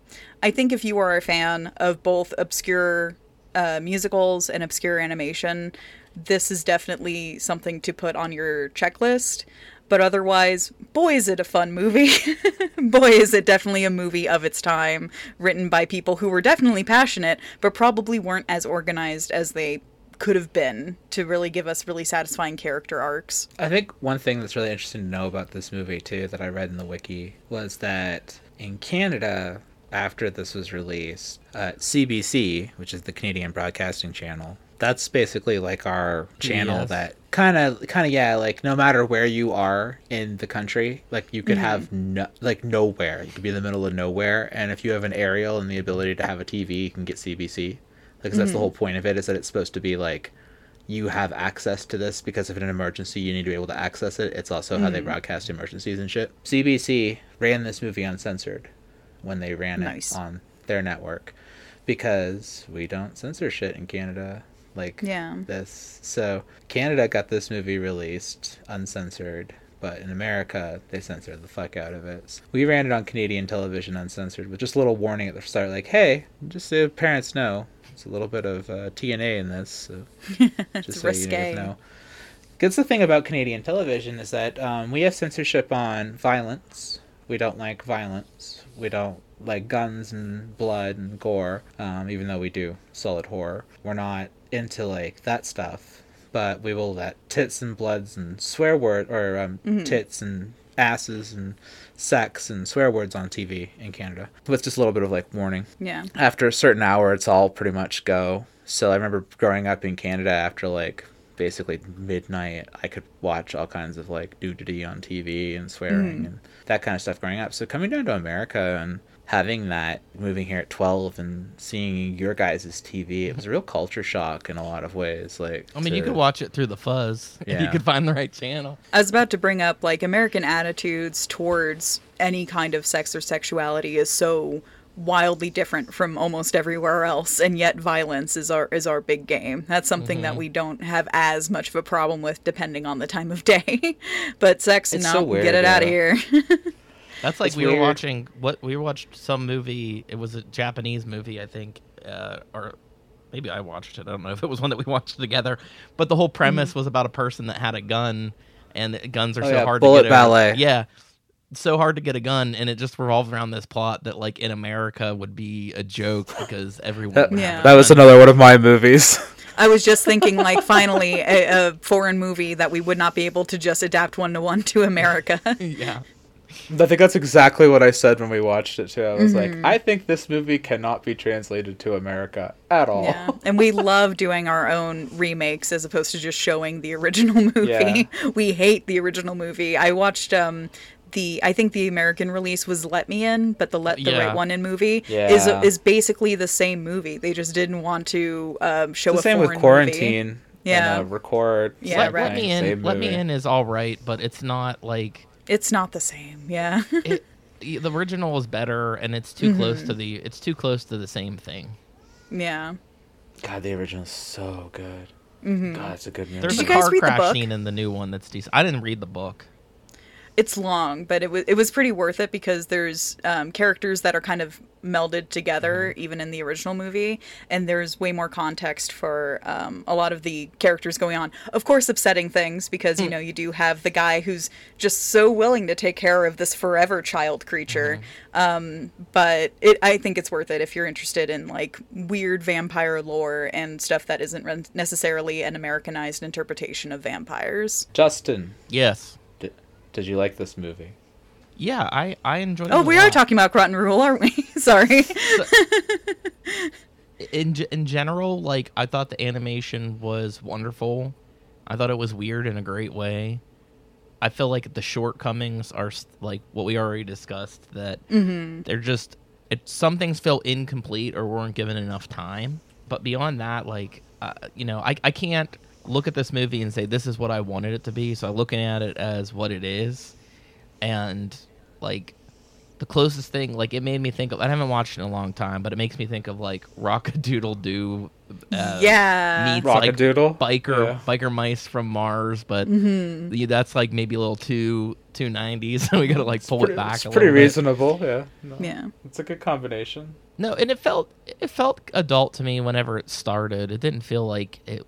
I think if you are a fan of both obscure uh, musicals and obscure animation, this is definitely something to put on your checklist. But otherwise, boy, is it a fun movie. boy, is it definitely a movie of its time, written by people who were definitely passionate, but probably weren't as organized as they could have been to really give us really satisfying character arcs. I think one thing that's really interesting to know about this movie too that I read in the wiki was that in Canada, after this was released, uh, CBC, which is the Canadian Broadcasting Channel, that's basically like our channel Yes. that kind of, kind of, yeah, like no matter where you are in the country, like you could have mm-hmm. no, like nowhere, you could be in the middle of nowhere, and if you have an aerial and the ability to have a TV, you can get CBC. Like 'cause that's the mm-hmm. whole point of it is that it's supposed to be like you have access to this because if in an emergency you need to be able to access it. It's also how they mm-hmm. broadcast emergencies and shit. CBC ran this movie uncensored when they ran Nice. it on their network because we don't censor shit in Canada like Yeah. this. So Canada got this movie released uncensored. But in America, they censored the fuck out of it. We ran it on Canadian television uncensored with just a little warning at the start, like, "Hey, just so parents know, it's a little bit of uh, TNA in this." So It's just so you risque. know. Because the thing about Canadian television is that um, we have censorship on violence. We don't like violence. We don't like guns and blood and gore, um, even though we do solid horror. We're not into like that stuff, but we will let tits and bloods and swear word or um, tits and asses and sex and swear words on TV in Canada. With just a little bit of like warning Yeah. after a certain hour it's all pretty much go so i remember growing up in canada after like basically midnight i could watch all kinds of like nudity on tv and swearing and that kind of stuff growing up so coming down to america and having that moving here at 12 and seeing your guys' tv it was a real culture shock in a lot of ways like I mean, you could watch it through the fuzz if you could find the right channel. I was about to bring up like American attitudes towards any kind of sex or sexuality is so wildly different from almost everywhere else and yet violence is our is our big game. That's something Mm-hmm. that we don't have as much of a problem with depending on the time of day. but sex It's no, so weird, get it out of here. That's like It's we were watching what we watched some movie. It was a Japanese movie, I think, uh, or maybe I watched it. I don't know if it was one that we watched together. But the whole premise Mm-hmm. was about a person that had a gun, and guns are Oh, so yeah, hard Bullet to get. over- Ballet. Yeah, so hard to get a gun, and it just revolved around this plot that, like in America, would be a joke because everyone. that, would have Yeah. a that was gun. another one of my movies I was just thinking like finally a, a foreign movie that we would not be able to just adapt one to one to America. yeah. I think that's exactly what I said when we watched it too. I was Mm-hmm. like, I think this movie cannot be translated to America at all. Yeah, and we love doing our own remakes as opposed to just showing the original movie. Yeah. We hate the original movie. I watched um the I think the American release was Let Me In, but the Let the Yeah. Right One In movie is Yeah. is basically the same movie. They just didn't want to um, show It's the a same with quarantine. Movie. Yeah. And, uh, record. Yeah, let, right. let me in. Same Let me in is all right, but it's not like It's not the same. Yeah. it, the original is better, and it's too close Mm-hmm. to the. It's too close to the same thing. yeah. God, the original's so good. God, it's a good movie. There's Did a you guys car read the crash book? scene in the new one that's decent. I didn't read the book. It's long, but it was it was pretty worth it because there's um, characters that are kind of melded together, even in the original movie, and there's way more context for um, a lot of the characters going on. Of course, upsetting things because you know you do have the guy who's just so willing to take care of this forever child creature, um, but it I think it's worth it if you're interested in like weird vampire lore and stuff that isn't re- necessarily an Americanized interpretation of vampires. Justin, Yes. Did, did you like this movie? Yeah, I I enjoyed. Oh, it a we are talking about Rock and Rule, aren't we? Sorry. in in general. Like I thought the animation was wonderful. I thought it was weird in a great way. I feel like the shortcomings are like what we already discussed. That Mm-hmm. they're just it some things feel incomplete or weren't given enough time. But beyond that, like uh, you know, I I can't look at this movie and say this is what I wanted it to be. So I'm looking at it as what it is, and like the closest thing, like it made me think of. I haven't watched it in a long time, but it makes me think of like Rock-a-Doodle Doo. Uh, Yeah. meets like Rockadoodle? biker Yeah. biker mice from Mars, but Mm-hmm. the- that's like maybe a little too too 90s. So we gotta like pull pretty, it back. It's a pretty little bit. reasonable. Yeah. No, Yeah. It's a good combination. No, and it felt it felt adult to me whenever it started. It didn't feel like it, it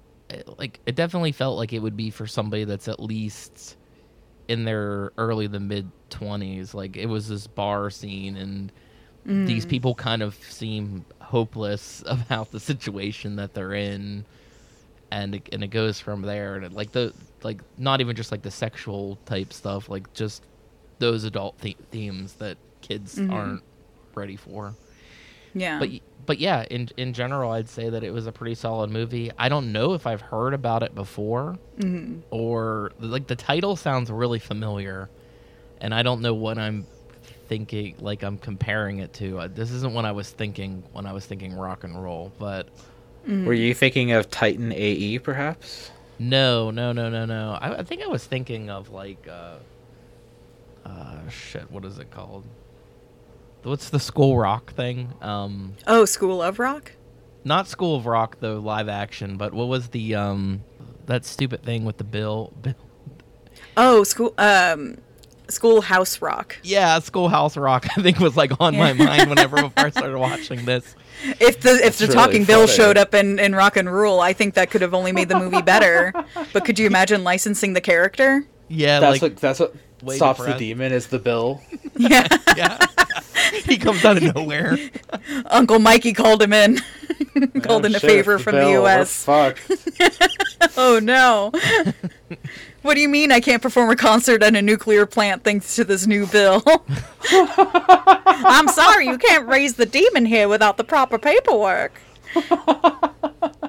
like it definitely felt like it would be for somebody that's at least in their early the mid 20s. Like it was this bar scene and these mm. people kind of seem hopeless about the situation that they're in. And it, and it goes from there. And it, like the like not even just like the sexual type stuff like just those adult the- themes that kids mm-hmm. aren't ready for Yeah. but but yeah, in in general, I'd say that it was a pretty solid movie. I don't know if I've heard about it before, or like the title sounds really familiar, and I don't know what I'm thinking. Like I'm comparing it to. Uh, this isn't what I was thinking when I was thinking Rock and Rule, but Were you thinking of Titan AE, perhaps? no, no, no, no, no. I, I think I was thinking of like, uh, uh, shit. What is it called? What's the School Rock thing? Um, oh, School of Rock? not School of Rock though, live action, but what was the um that stupid thing with the bill? bill Oh, school um Schoolhouse Rock. yeah, Schoolhouse Rock. I think was like on my mind whenever before I started watching this. If the if the really talking Bill showed up in, in Rock and Rule, I think that could have only made the movie better. but could you imagine licensing the character? Yeah, That's like what that's what way stops the demon is the bill. Yeah. yeah, he comes out of nowhere. Uncle Mikey called him in. called in a shit, favor from the bill. We're US. fucked. Oh no. what do you mean I can't perform a concert at a nuclear plant thanks to this new bill? I'm sorry, you can't raise the demon here without the proper paperwork.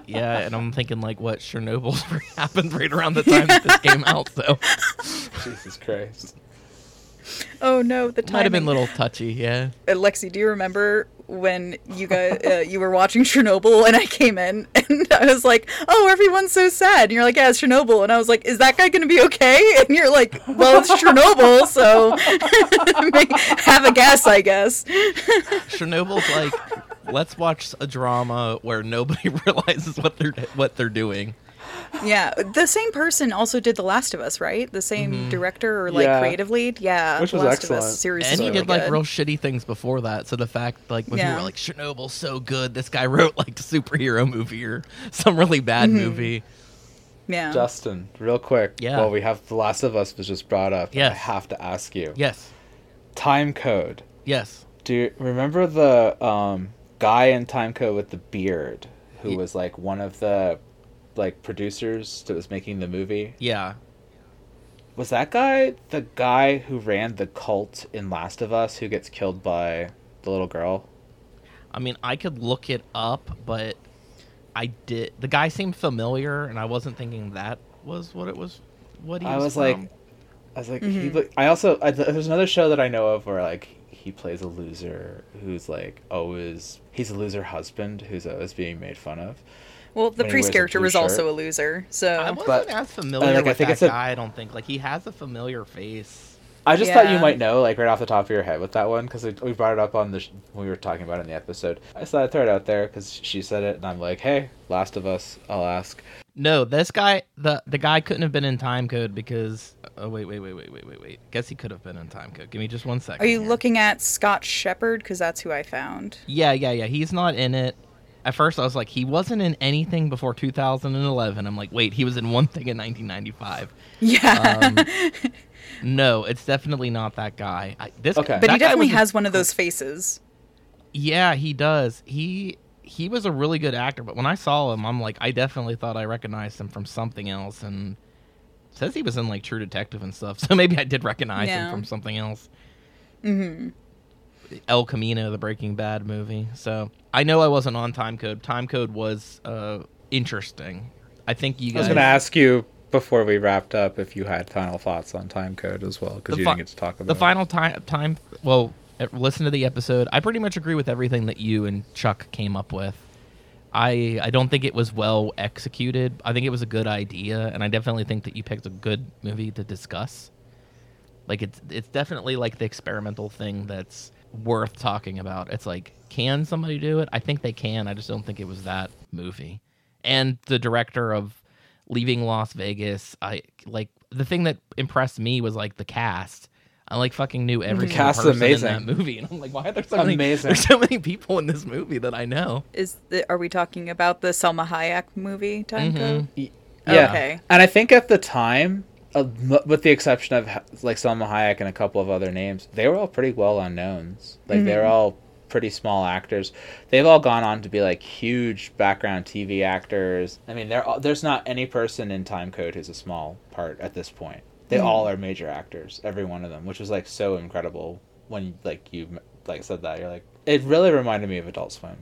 Yeah, and I'm thinking like, what Chernobyl happened right around the time that this came out, so Jesus Christ. Oh no, the timing. might have been a little touchy. Yeah. Lexi, do you remember when you guys uh, you were watching Chernobyl and I came in and I was like, "Oh, everyone's so sad." And you're like, "Yeah, it's Chernobyl." And I was like, "Is that guy going to be okay?" And you're like, "Well, it's Chernobyl, so have a guess, I guess." Chernobyl's like, let's watch a drama where nobody realizes what they're what they're doing. Yeah, the same person also did The Last of Us, right? The same director or like Yeah. creative lead. Yeah, Which The was Last of excellent. Us series. And he really did like good. real shitty things before that. So the fact, like, when Yeah. people were like, Chernobyl's so good, this guy wrote like a superhero movie or some really bad Mm-hmm. movie. Yeah. Justin, real quick. Yeah. Well, we have The Last of Us was just brought up. Yes. I have to ask you. Yes. Time code. Yes. Do you remember the um, guy in Time Code with the beard who Ye- was like one of the like producers that was making the movie? Yeah. Was that guy the guy who ran the cult in Last of Us who gets killed by the little girl? I mean, I could look it up, but I did. The guy seemed familiar, and I wasn't thinking that was what it was. What he I was, was like. I was like, he mm-hmm. look, I also I, there's another show that I know of where like he plays a loser who's like always he's a loser husband who's always being made fun of. Well, the priest character was also a loser, so I wasn't but- as familiar like, I with think that it's a- guy. I don't think like he has a familiar face. I just thought you might know, like right off the top of your head, with that one, because we brought it up on the sh- when we were talking about it in the episode. I just thought I'd throw it out there because she said it, and I'm like, hey, Last of Us, I'll ask. No, this guy, the the guy couldn't have been in time code because. Oh wait, wait, wait, wait, wait, wait, wait. Guess he could have been in time code. Give me just one second. Are you here. looking at Scott Shepherd? Because that's who I found. Yeah, yeah, yeah. He's not in it. At first, I was like, he wasn't in anything before 2011. I'm like, wait, he was in one thing in 1995. Yeah. Um, no, it's definitely not that guy. I, this, Okay. but that he definitely was a- has one of those faces. Yeah, he does. He he was a really good actor, but when I saw him, I'm like, I definitely thought I recognized him from something else, and says he was in like True Detective and stuff. So maybe I did recognize Yeah. him from something else. Mm-hmm. El Camino, the Breaking Bad movie. So I know I wasn't on Time Code. Time Code was uh, interesting. I think you guys. I was gonna ask you before we wrapped up if you had final thoughts on Time Code as well, because you fi- didn't get to talk about the final time time well listen to the episode. I pretty much agree with everything that you and Chuck came up with. I I don't think it was well executed. I think it was a good idea, and I definitely think that you picked a good movie to discuss. Like it's it's definitely like the experimental thing that's worth talking about. It's like, can somebody do it? I think they can. I just don't think it was that movie. And the director of Leaving Las Vegas, I like the thing that impressed me was like the cast. I like fucking knew every single cast is person in amazing. that movie, and I'm like, why are there so many? There's so many people in this movie that I know. Is the, are we talking about the Salma Hayek movie time Mhm. code? Yeah. Okay. And I think at the time, uh, with the exception of like Salma Hayek and a couple of other names, they were all pretty well unknowns. Like they're all pretty small actors. They've all gone on to be like huge background TV actors. I mean, there there's not any person in Time Code who's a small part at this point. They all are major actors, every one of them, which was like so incredible when like you like said that. You're like, it really reminded me of Adult Swim.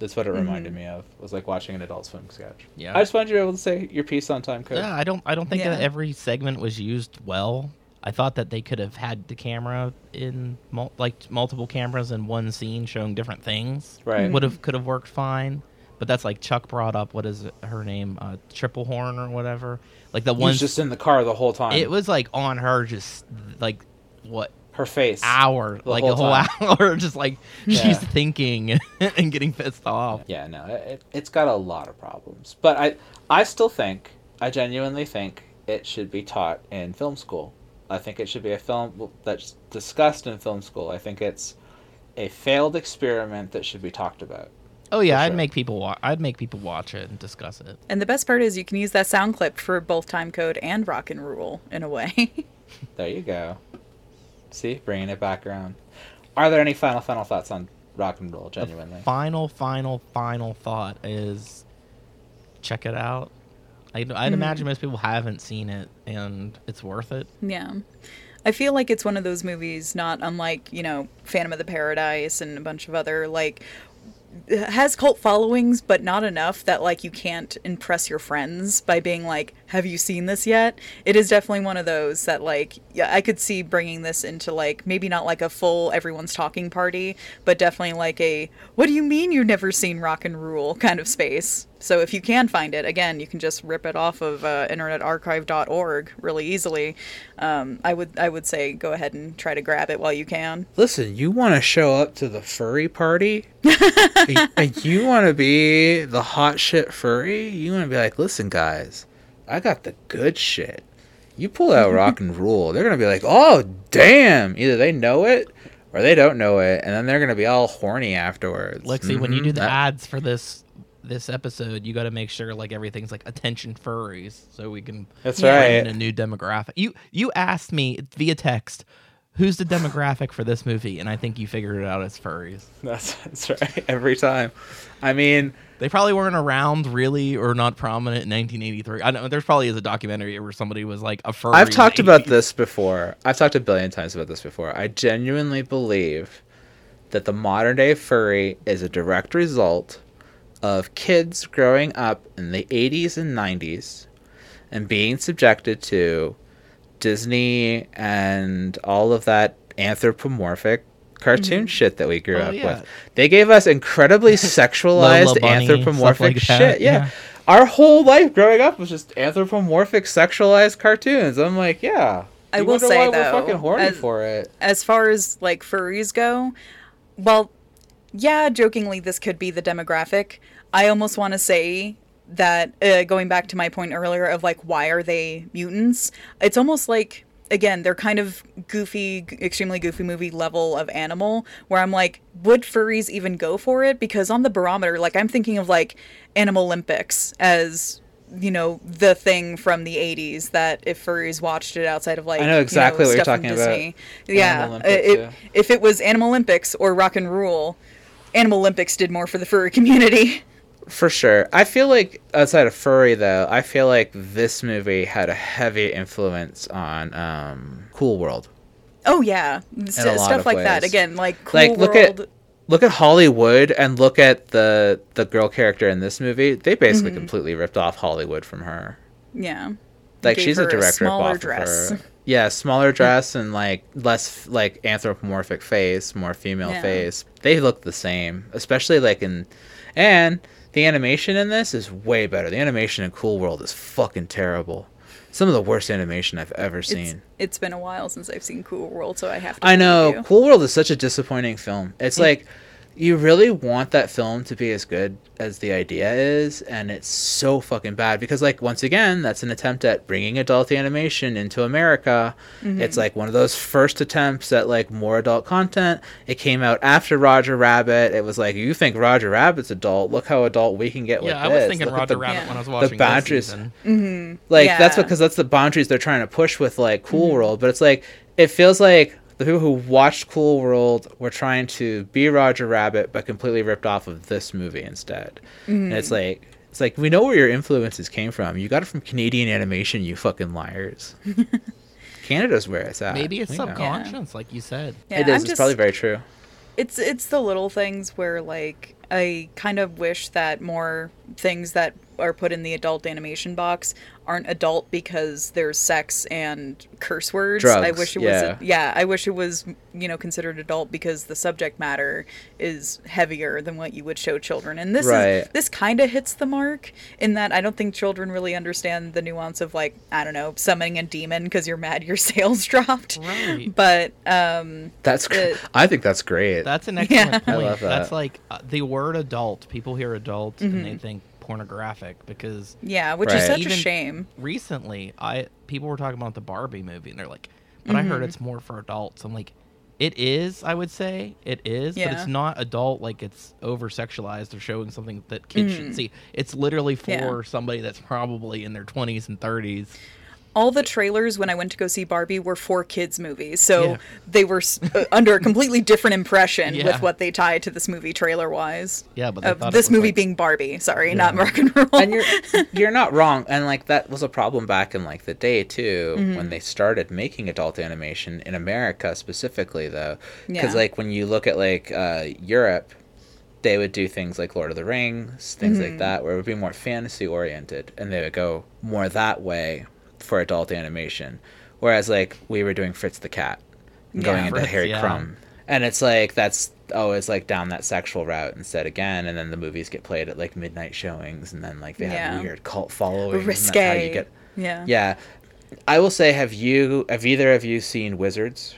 That's what it reminded me of. Was like watching an Adult Swim sketch. Yeah. I just wanted you to be able to say your piece on Time Code. Yeah, I don't. I don't think Yeah. that every segment was used well. I thought that they could have had the camera in mul- like multiple cameras in one scene showing different things. Right. Would have could have worked fine. But that's like Chuck brought up. What is it, her name? Uh, Tripplehorn or whatever. Like the He one. just in the car the whole time. It was like on her, just like what her face. hour, The like whole a whole time. hour, just like Yeah. she's thinking and getting pissed off. Yeah, no, it, it's got a lot of problems. But I, I still think, I genuinely think it should be taught in film school. I think it should be a film that's discussed in film school. I think it's a failed experiment that should be talked about. Oh yeah, For I'd make people watch. I'd make people watch it and discuss it. And the best part is you can use that sound clip for both time code and rock and rule in a way. There you go. See, bringing it back around. Are there any final, final thoughts on Rock and Rule? Genuinely, final, final, final thought is check it out. I'd, I'd imagine most people haven't seen it, and it's worth it. yeah. I feel like it's one of those movies, not unlike, you know, Phantom of the Paradise and a bunch of other, like, has cult followings, but not enough that, like, you can't impress your friends by being like, have you seen this yet? It is definitely one of those that, like, yeah, I could see bringing this into, like, maybe not like a full everyone's talking party, but definitely like a, what do you mean you've never seen rock and rule kind of space. So if you can find it, again, you can just rip it off of uh, internetarchive.org really easily. Um, I would I would say go ahead and try to grab it while you can. listen, you want to show up to the furry party? you want to be the hot shit furry? You want to be like, listen, guys, I got the good shit. You pull out Rock and Rule, they're gonna be like, oh damn! Either they know it or they don't know it, and then they're gonna be all horny afterwards. Lexi, when you do Mhm. the That- ads for this this episode, you got to make sure like everything's like attention furries, so we can That's bring right. in a new demographic. You you asked me via text. Who's the demographic for this movie? And I think you figured it out as furries. That's, that's right. Every time. I mean, They probably weren't around really or not prominent in 1983. I know there's probably is a documentary where somebody was like a furry. I've talked about this before. I've talked a billion times about this before. I genuinely believe that the modern day furry is a direct result of kids growing up in the 80s and 90s and being subjected to Disney and all of that anthropomorphic cartoon mm-hmm. shit that we grew Oh, up yeah. with. They gave us incredibly sexualized Bunny, anthropomorphic like shit. Yeah. yeah. Our whole life growing up was just anthropomorphic sexualized cartoons. I'm like, yeah. I You will wonder say, why though, we're fucking horny as- for it. as far as like furries go, well, yeah, jokingly, this could be the demographic. I almost want to say that uh, going back to my point earlier of like, why are they mutants? It's almost like again they're kind of goofy extremely goofy movie level of animal where i'm like would furries even go for it because on the barometer like i'm thinking of like animal olympics as you know the thing from the 80s that if furries watched it outside of like I know exactly what you're stuff from talking about. Yeah Olympics, it- yeah. if it was animal olympics or rock and rule animal olympics did more for the furry community For sure. I feel like outside of furry though, I feel like this movie had a heavy influence on um Cool World. oh yeah a stuff like that again like cool Like, look world at- Look at Holli Would and look at the the girl character in this movie. They basically Mm-hmm. completely ripped off Holli Would from her. yeah Like Gave she's a director smaller off dress of her. Yeah, smaller dress and like less like anthropomorphic face, more female Yeah. face. They look the same, especially like in and the animation in this is way better. The animation in Cool World is fucking terrible. Some of the worst animation I've ever It's, seen. it's been a while since I've seen Cool World, so I have to. I know. Cool World is such a disappointing film. It's like you really want that film to be as good as the idea is, and it's so fucking bad because, like, once again, that's an attempt at bringing adult animation into America. Mm-hmm. It's like one of those first attempts at like more adult content. It came out after Roger Rabbit. It was like, you think Roger Rabbit's adult? Look how adult we can get with yeah, I this. was thinking Look Roger the- Rabbit Yeah. when I was watching Badgers. this season. like that's because that's the boundaries they're trying to push with like Cool Mm-hmm. World. But it's like it feels like the people who watched Cool World were trying to be Roger Rabbit, but completely ripped off of this movie instead. And Mm-hmm. it's like it's like we know where your influences came from. You got it from Canadian animation, you fucking liars. Canada's where it's at. Maybe it's We know. subconscious, like you said. Yeah, it is. I'm It's probably very true. it's it's the little things where like I kind of wish that more things that are put in the adult animation box aren't adult because there's sex and curse words. I wish it yeah. was yeah, I wish it was, you know, considered adult because the subject matter is heavier than what you would show children. And this is this kind of hits the mark in that I don't think children really understand the nuance of like, I don't know, summoning a demon because you're mad your sales dropped. Right. But um That's. Gr- Uh, I think that's great. That's an Yeah. excellent I point. love that. That's like uh, the word adult. People hear adult and Mm-hmm. they think pornographic because yeah, which Right. is such a shame. recently I people were talking about the Barbie movie and they're like, but I Mm-hmm. heard it's more for adults. I'm like, it is. I would say it is, but it's not adult. Like it's over sexualized or showing something that kids should see. It's literally for Mm-hmm. Yeah. somebody that's probably in their 20s and 30s. All the trailers when I went to go see Barbie were for kids movies, so Yeah. they were uh, under a completely different impression Yeah. with what they tied to this movie trailer wise. Yeah, but they Uh, this movie like- being Barbie, sorry, not Rock and Rule. and you're you're not wrong and like that was a problem back in like the day too Mm-hmm. when they started making adult animation in america specifically though because like when you look at like uh europe they would do things like lord of the rings things Mm-hmm. like that where it would be more fantasy oriented and they would go more that way for adult animation whereas like we were doing fritz the cat and going Yeah. into Fritz, harry yeah. crumb and it's like that's always like down that sexual route instead again and then the movies get played at like midnight showings and then like they Yeah. have weird cult followings Risque. and that's how you get yeah. yeah i will say have you have either of you seen wizards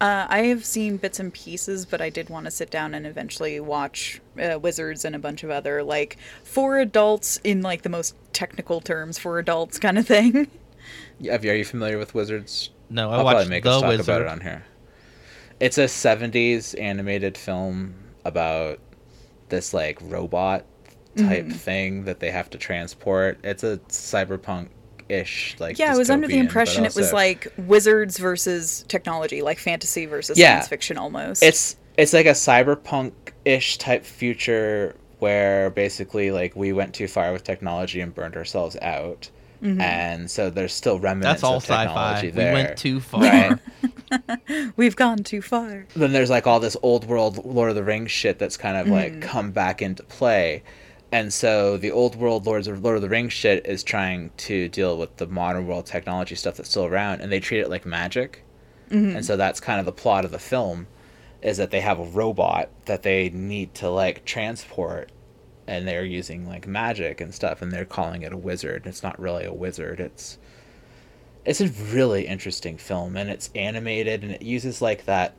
Uh, I have seen bits and pieces, but I did want to sit down and eventually watch uh, Wizards and a bunch of other like for adults in like the most technical terms for adults kind of thing. Yeah, are you familiar with wizards No, I I'll watched probably make The us talk Wizard. about it on here it's a 70s animated film about this like robot type Mm-hmm. thing that they have to transport it's a cyberpunk ish like yeah, I was under the dystopian, but impression it was like wizards versus technology, like fantasy versus Yeah. science fiction almost. it's it's like a cyberpunk ish type future where basically like we went too far with technology and burned ourselves out Mm-hmm. and so there's still remnants That's all of sci-fi. technology We went too far. right We've gone too far. then there's like all this old world Lord of the Rings shit that's kind of Mm. like come back into play. And so the old world Lords of Lord of the Rings shit is trying to deal with the modern world technology stuff that's still around and they treat it like magic. Mm-hmm. And so that's kind of the plot of the film is that they have a robot that they need to like transport and they're using like magic and stuff and they're calling it a wizard. It's not really a wizard. It's it's a really interesting film and it's animated and it uses like that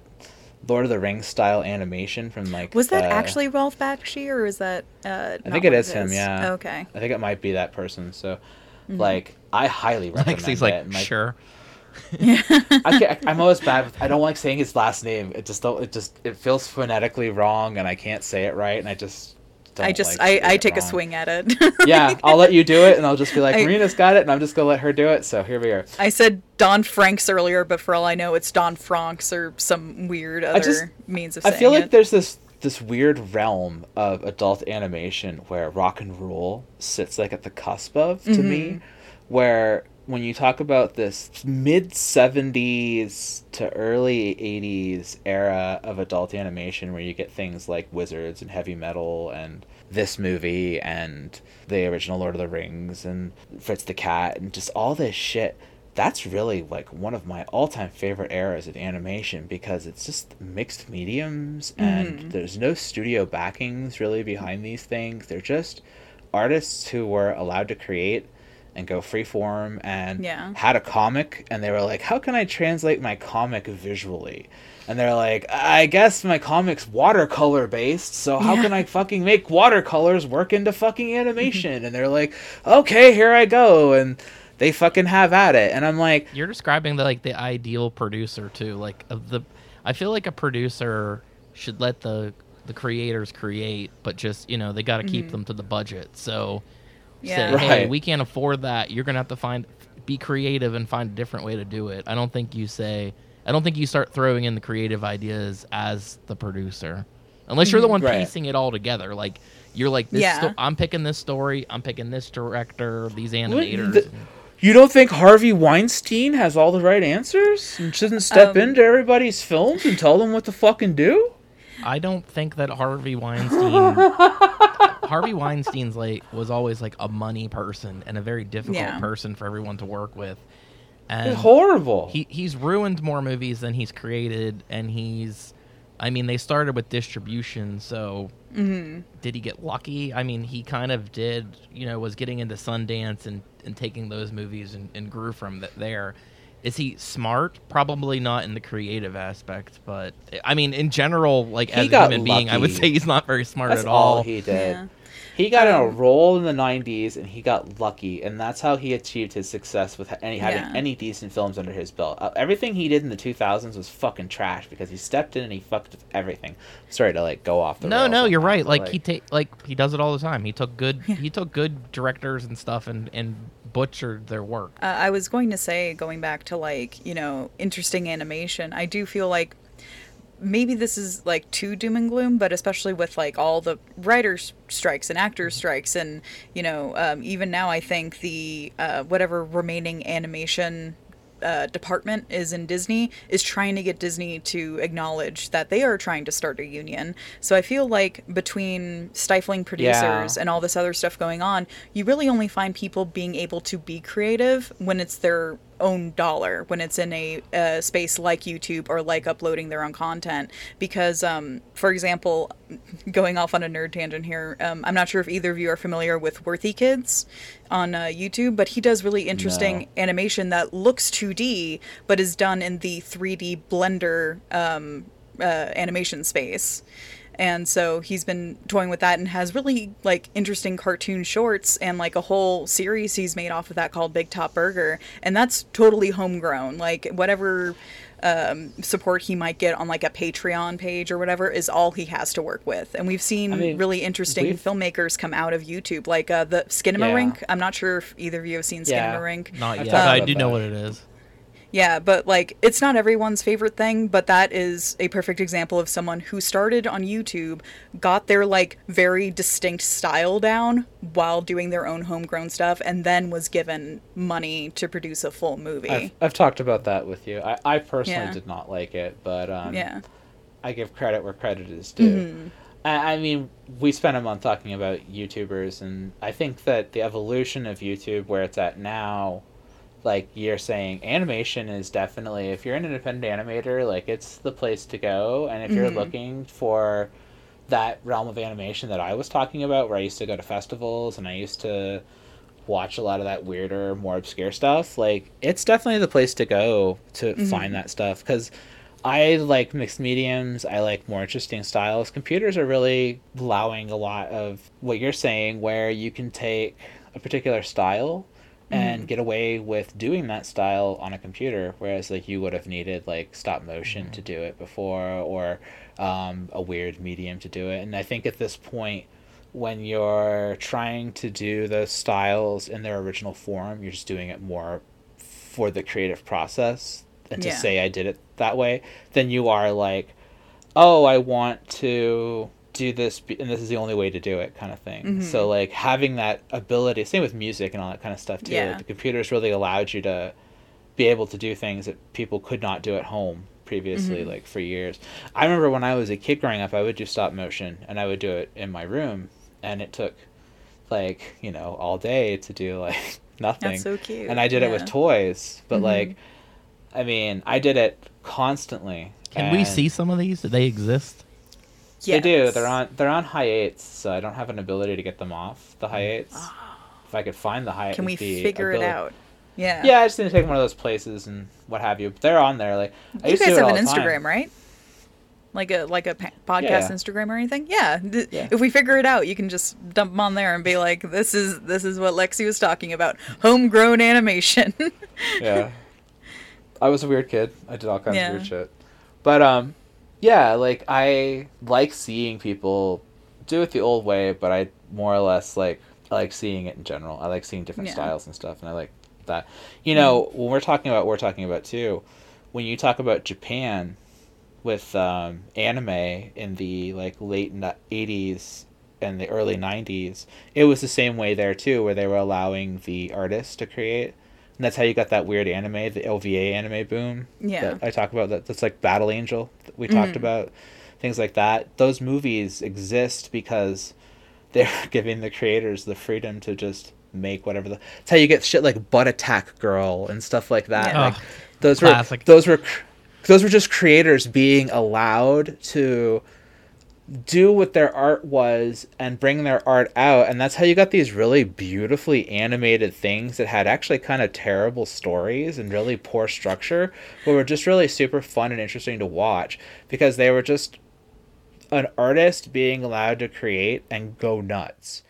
Lord of the Rings style animation from like Was that the- actually Ralph Bakshi or is that? Uh, I think it is him, yeah. Okay. I think it might be that person. So Mm-hmm. like I highly recommend Lexi's it. like, and, sure. yeah. can't, I'm always bad with I don't like saying his last name. It just don't it just it feels phonetically wrong and I can't say it right and I just don't I just like I, I take a swing at it. Yeah, I'll let you do it and I'll just be like, I- Marina's got it and I'm just gonna let her do it. So here we are. I said Don Francks earlier, but for all I know, it's Don Franks or some weird other just- means of saying I feel like it. there's this this weird realm of adult animation where Rock and Rule sits like at the cusp of to Mm-hmm. me where when you talk about this mid 70s to early 80s era of adult animation where you get things like wizards and heavy metal and this movie and the original lord of the rings and fritz the cat and just all this shit that's really like one of my all-time favorite eras of animation because it's just mixed mediums and Mhm. there's no studio backings really behind these things they're just artists who were allowed to create and go freeform and Yeah. had a comic and they were like how can i translate my comic visually and they're like i guess my comic's watercolor based so how Yeah. can i fucking make watercolors work into fucking animation and they're like okay here i go and they fucking have at it and i'm like You're describing the like the ideal producer too. Like of the, I feel like a producer should let the the creators create, but just you know they got to keep mm-hmm. them to the budget. So Yeah. say, hey, we can't afford that. You're gonna have to find be creative and find a different way to do it. I don't think you say. I don't think you start throwing in the creative ideas as the producer, unless you're the one Right. piecing it all together. Like you're like, this Yeah. sto- I'm picking this story. I'm picking this director. These animators. The- you don't think harvey weinstein has all the right answers and shouldn't step Um, into everybody's films and tell them what to fucking do I don't think that Harvey Weinstein Harvey Weinstein's like was always like a money person and a very difficult Yeah. person for everyone to work with. And it's horrible he he's ruined more movies than he's created and he's I mean they started with distribution, so Mm-hmm. did he get lucky? I mean, he kind of did, you know, was getting into Sundance and, and taking those movies and, and grew from th- there. Is he smart? Probably not in the creative aspect, but I mean, in general, like He as a got human being, I would say he's not very smart That's at all all. he did. Yeah. He got in a Um, role in the '90s, and he got lucky, and that's how he achieved his success with any having Yeah. any decent films under his belt. Uh, everything he did in the 2000s was fucking trash because he stepped in and he fucked with everything. Sorry to like go off the. No, no, you're that, right. but, Like, he take like he does it all the time. He took good he took good directors and stuff and and butchered their work. Uh, I was going to say, going back to like, you know, interesting animation, I do feel like maybe this is like too doom and gloom, but especially with like all the writers' strikes and actors' strikes, and, you know, um, even now I think the uh, whatever remaining animation. Uh, department is in Disney is trying to get Disney to acknowledge that they are trying to start a union. So I feel like between stifling producers Yeah. and all this other stuff going on, you really only find people being able to be creative when it's their own dollar, when it's in a uh, space like YouTube or like uploading their own content. Because, um, for example, going off on a nerd tangent here, um, I'm not sure if either of you are familiar with Worthikids on uh, YouTube, but he does really interesting No. animation that looks 2D but is done in the 3D Blender um, uh, animation space. And so he's been toying with that and has really like interesting cartoon shorts and like a whole series he's made off of that called Big Top Burger. And that's totally homegrown. Like whatever um, support he might get on like a Patreon page or whatever is all he has to work with. And we've seen I mean, really interesting filmmakers come out of YouTube, like uh, the Skinamarink. I'm not sure if either of you have seen Yeah. Skinamarink. Not I've yet. talked I do know what it is. Yeah, but like it's not everyone's favorite thing, but that is a perfect example of someone who started on YouTube, got their like very distinct style down while doing their own homegrown stuff, and then was given money to produce a full movie. I've, I've talked about that with you. I, I personally Yeah. did not like it, but um, yeah. I give credit where credit is due. Mhm. I, I mean, we spent a month talking about YouTubers, and I think that the evolution of YouTube, where it's at now, like you're saying, animation is definitely, if you're an independent animator, like it's the place to go. And if you're Mhm. looking for that realm of animation that I was talking about, where I used to go to festivals and I used to watch a lot of that weirder, more obscure stuff, like it's definitely the place to go to Mhm. find that stuff because I like mixed mediums. I like more interesting styles. Computers are really allowing a lot of what you're saying, where you can take a particular style and get away with doing that style on a computer, whereas like you would have needed like stop motion to do it before or um, a weird medium to do it. And I think at this point, when you're trying to do those styles in their original form, you're just doing it more for the creative process and to Yeah. say I did it that way, then you are like, oh, I want to do this, and this is the only way to do it, kind of thing. Mhm. So like having that ability, same with music and all that kind of stuff too. Yeah. Like, the computers really allowed you to be able to do things that people could not do at home previously Mhm. like for years i remember when i was a kid growing up i would do stop motion and i would do it in my room and it took like you know all day to do like nothing. That's so cute. And I did it with toys, but Mhm. like, I mean, I did it constantly. Can we see some of these? Do they exist? They do. They're on. They're on hiatus, so I don't have an ability to get them off the hiatus. If I could find the hiatus, Can we figure it out? Yeah. Yeah, I just need to take one of those places and what have you. But they're on there. Like I You used to guys have an the time. Instagram, right? Like a like a podcast Yeah. Instagram or anything? Yeah. Yeah. If we figure it out, you can just dump them on there and be like, "This is this is what Lexi was talking about: homegrown animation." yeah. I was a weird kid. I did all kinds Yeah. of weird shit. But um yeah, like I like seeing people do it the old way, but I more or less like I like seeing it in general. I like seeing different Yeah. styles and stuff and I like that. You know, when we're talking about we're talking about too, when you talk about Japan with um, anime in the like late 80s and the early 90s, it was the same way there too, where they were allowing the artists to create. And that's how you got that weird anime, the OVA anime boom. Yeah. That I talk about. That that's like Battle Angel. That we talked Mhm. about things like that. Those movies exist because they're giving the creators the freedom to just make whatever the. That's how you get shit like Butt Attack Girl and stuff like that. Yeah. Like Ugh, those classic. were those were those were just creators being allowed to do what their art was and bring their art out. And that's how you got these really beautifully animated things that had actually kind of terrible stories and really poor structure but were just really super fun and interesting to watch because they were just an artist being allowed to create and go nuts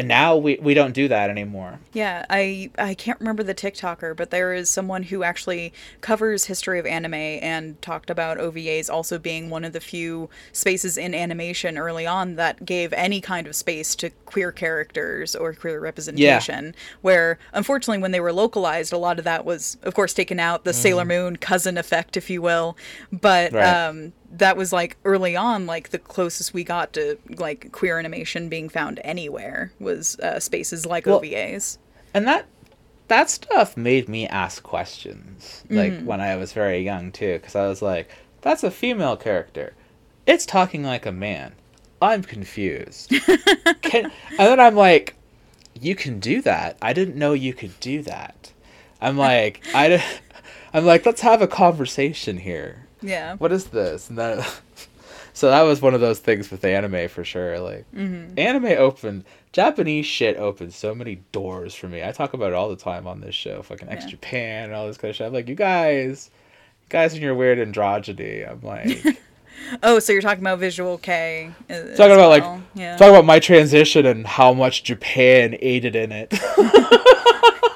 and now we, we don't do that anymore Yeah, I I can't remember the TikToker, but there is someone who actually covers history of anime and talked about OVAs also being one of the few spaces in animation early on that gave any kind of space to queer characters or queer representation. yeah. Where unfortunately, when they were localized, a lot of that was, of course, taken out, the Sailor Moon cousin effect, if you will. But Right. um, that was like early on, like the closest we got to like queer animation being found anywhere was uh, spaces like Well, OVAs. and that that stuff made me ask questions like when i was very young too because i was like that's a female character. It's talking like a man. I'm confused. Can, and then i'm like you can do that. I didn't know you could do that. I'm like i i'm like let's have a conversation here Yeah. what is this and then so that was one of those things with anime for sure like mm-hmm. anime opened japanese shit opened so many doors for me i talk about it all the time on this show fucking X Yeah. japan and all this kind of shit i'm like you guys you guys and your weird androgyny i'm like Oh, so you're talking about Visual Kei. Uh, as talking about well. like yeah. talking about my transition and how much japan aided in it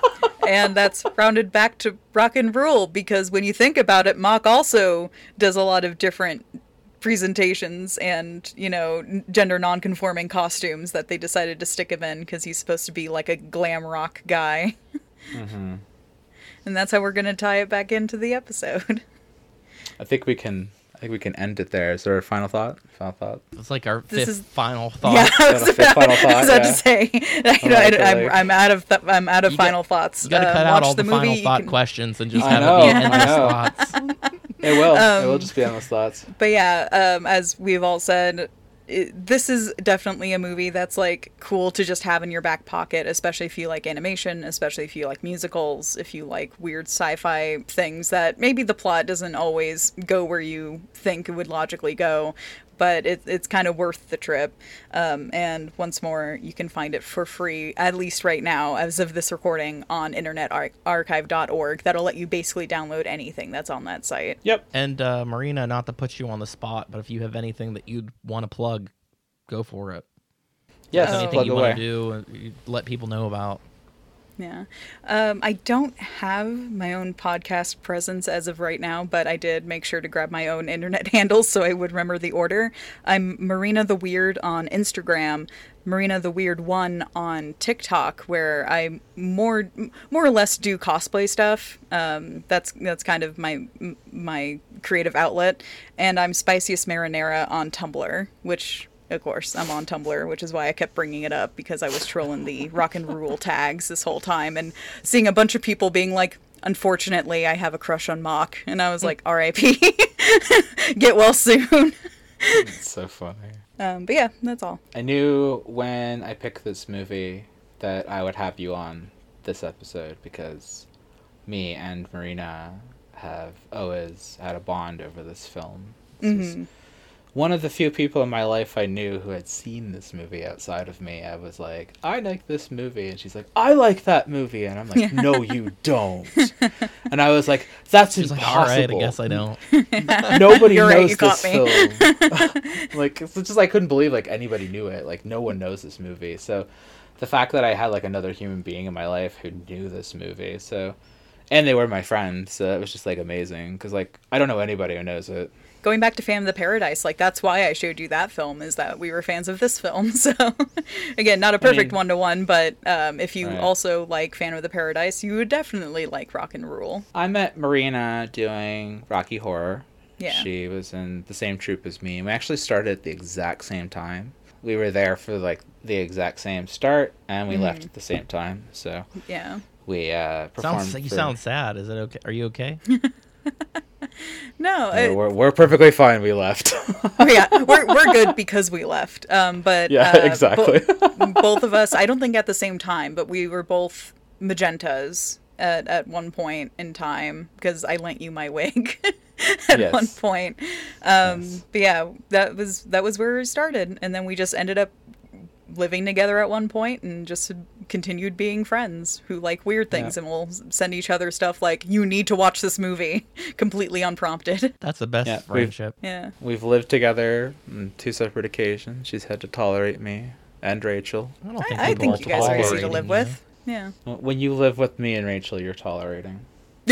and that's rounded back to Rock and Rule because when you think about it, Mok also does a lot of different presentations and you know gender non-conforming costumes that they decided to stick him in because he's supposed to be like a glam rock guy Mm-hmm. and that's how we're going to tie it back into the episode i think we can i think we can end it there. Is there a final thought? Final thought? It's like our This fifth is- final thought. yeah I was about, final I was about yeah. to say. I, like it, am like- I'm out of th- I'm out of You got- final thoughts. You got to Uh, cut out watch all the, movie, final thought can- questions and just I have know, it be endless thoughts. it will. It will Um, just be endless thoughts. But yeah, um, as we've all said, this is definitely a movie that's like cool to just have in your back pocket, especially if you like animation, especially if you like musicals, if you like weird sci-fi things that maybe the plot doesn't always go where you think it would logically go. But it, it's kind of worth the trip. Um, and once more, you can find it for free, at least right now, as of this recording, on internetarchive.org. That'll let you basically download anything that's on that site. yep And uh, Marina, not to put you on the spot, but if you have anything that you'd want to plug, go for it. yes. Anything plug you away want to do, uh, let people know about. Yeah. Um, I don't have my own podcast presence as of right now, but I did make sure to grab my own internet handle so I would remember the order. I'm Marina the Weird on Instagram, Marina the Weird One on TikTok, where I more more or less do cosplay stuff. Um, that's that's kind of my my creative outlet, and I'm Spiciest Marinara on Tumblr, which of course, I'm on Tumblr, which is why I kept bringing it up because I was trolling the rock and rule tags this whole time and seeing a bunch of people being like, unfortunately, I have a crush on Mok. And I was like, RIP, get well soon. it's so funny Um, but yeah, that's all. I knew when I picked this movie that I would have you on this episode because me and Marina have always had a bond over this film. This is Mhm. One of the few people in my life I knew who had seen this movie outside of me. I was like, I like this movie. And she's like, I like that movie. And I'm like, no, you don't. and I was like, that's She's like, impossible. all right, I guess I don't. Nobody You're knows you caught this me. film. like it's just I couldn't believe like anybody knew it. Like no one knows this movie. So the fact that I had like another human being in my life who knew this movie. So and they were my friends. So it was just like amazing because like I don't know anybody who knows it. Going back to Phantom of the Paradise, like that's why I showed you that film is that we were fans of this film. So again, not a perfect mean- one to one, but um, if you Right. also like Phantom of the Paradise, you would definitely like Rock and Rule. I met Marina doing Rocky Horror. Yeah. She was in the same troupe as me. We actually started at the exact same time. We were there for like the exact same start and we left at the same time. So Yeah. we uh performed Sounds, you for- sound sad. Is it okay? Are you okay? No, No, we're, we're perfectly fine. We left. yeah, we're, we're good because we left. Um, but Yeah, uh, exactly. bo- both of us, I don't think at the same time, but we were both magentas at, at one point in time because I lent you my wig at Yes. one point. Um, Yes. But yeah, that was that was where we started, and then we just ended up living together at one point and just continued being friends who like weird things Yeah. and will send each other stuff like you need to watch this movie completely unprompted That's the best Yeah, we've- friendship. yeah We've lived together on two separate occasions. She's had to tolerate me and Rachel. I don't think I, I think you guys are easy to tolerating live you. with yeah When you live with me and Rachel, you're tolerating.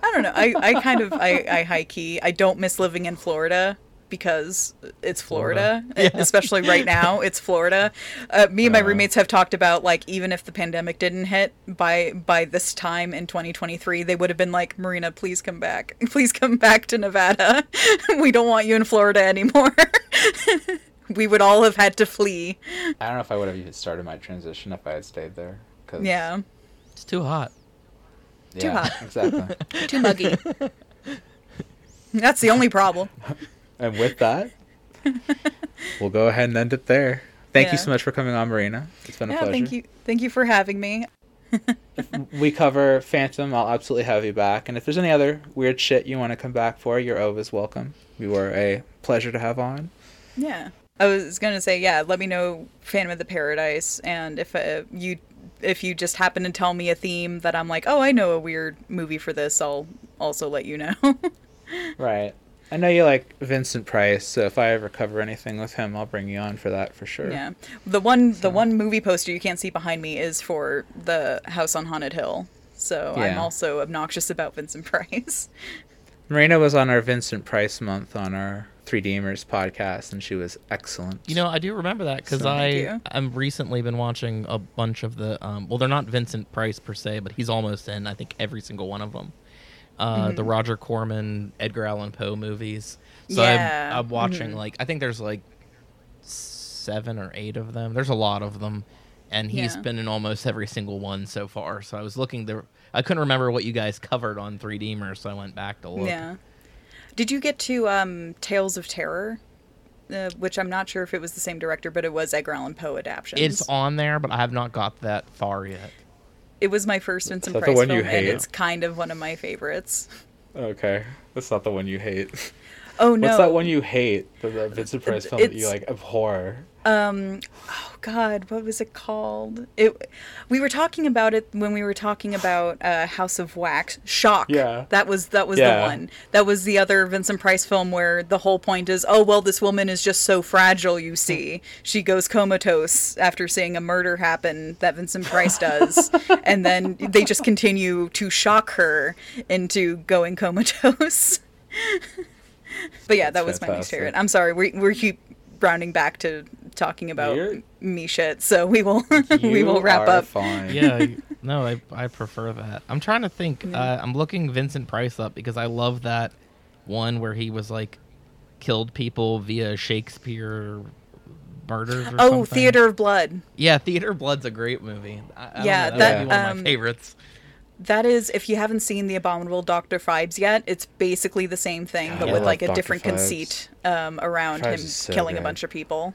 I don't know. I, I kind of I, I high key I don't miss living in Florida because it's Florida, Florida. Yeah. especially right now. It's Florida. Uh, me and my Uh. roommates have talked about like even if the pandemic didn't hit by by this time in 2023, they would have been like, Marina, please come back, please come back to Nevada. we don't want you in Florida anymore. we would all have had to flee. I don't know if I would have even started my transition if I had stayed there. 'cause- Yeah, It's too hot. too yeah, hot. Exactly. too muggy. That's the only problem. And with that, we'll go ahead and end it there. Thank you so much for coming on, Marina. It's been a Yeah, pleasure. thank you, thank you for having me. we cover Phantom, I'll absolutely have you back. And if there's any other weird shit you want to come back for, you're always welcome. You were a pleasure to have on. Yeah. I was gonna say, yeah. Let me know, Phantom of the Paradise, and if uh, you if you just happen to tell me a theme that I'm like, oh, I know a weird movie for this, I'll also let you know. Right. I know you like Vincent Price, so if I ever cover anything with him, I'll bring you on for that for sure. yeah. The one the one movie poster you can't see behind me is for the House on Haunted Hill. So I'm also obnoxious about Vincent Price. Marina was on our Vincent Price month on our 3Dmers podcast, and she was excellent. You know, I do remember that because So- I Thank you. I'm recently been watching a bunch of the um, well, they're not Vincent Price per se, but he's almost in I think every single one of them. Uh, The Roger Corman, Edgar Allan Poe movies. So Yeah. I'm, I'm watching Mhm. like I think there's like seven or eight of them. There's a lot of them, and he's Yeah. been in almost every single one so far. So I was looking there. I couldn't remember what you guys covered on 3Dmer, so I went back to look. Yeah. Did you get to um, Tales of Terror? Uh, which I'm not sure if it was the same director, but it was Edgar Allan Poe adaptation. It's on there, but I have not got that far yet. It was my first Vincent Price film, and it's kind of one of my favorites. Okay. That's not the one you hate. Oh no! What's that one you hate? The, the Vincent Price film that you like abhor? Um, oh God, what was it called? It. We were talking about it when we were talking about uh, House of Wax. Shock. Yeah. That was that was Yeah. the one. That was the other Vincent Price film where the whole point is, oh well, this woman is just so fragile. You see, she goes comatose after seeing a murder happen that Vincent Price does, and then they just continue to shock her into going comatose. but yeah, that That's was my least favorite. I'm sorry, we we keep rounding back to talking about You're- me shit, so we will we will wrap are up. Fine. yeah no I, I prefer that i'm trying to think uh, i'm looking vincent price up because i love that one where he was like killed people via shakespeare murders or Oh, something. Theater of Blood. yeah theater of blood's a great movie I, I Yeah, know, that, that, might one of um, my favorites That is, if you haven't seen the Abominable Doctor Phibes yet, it's basically the same thing, God, but I with like a Dr. different Phibes. conceit um, around Phibes him so killing a bunch of people.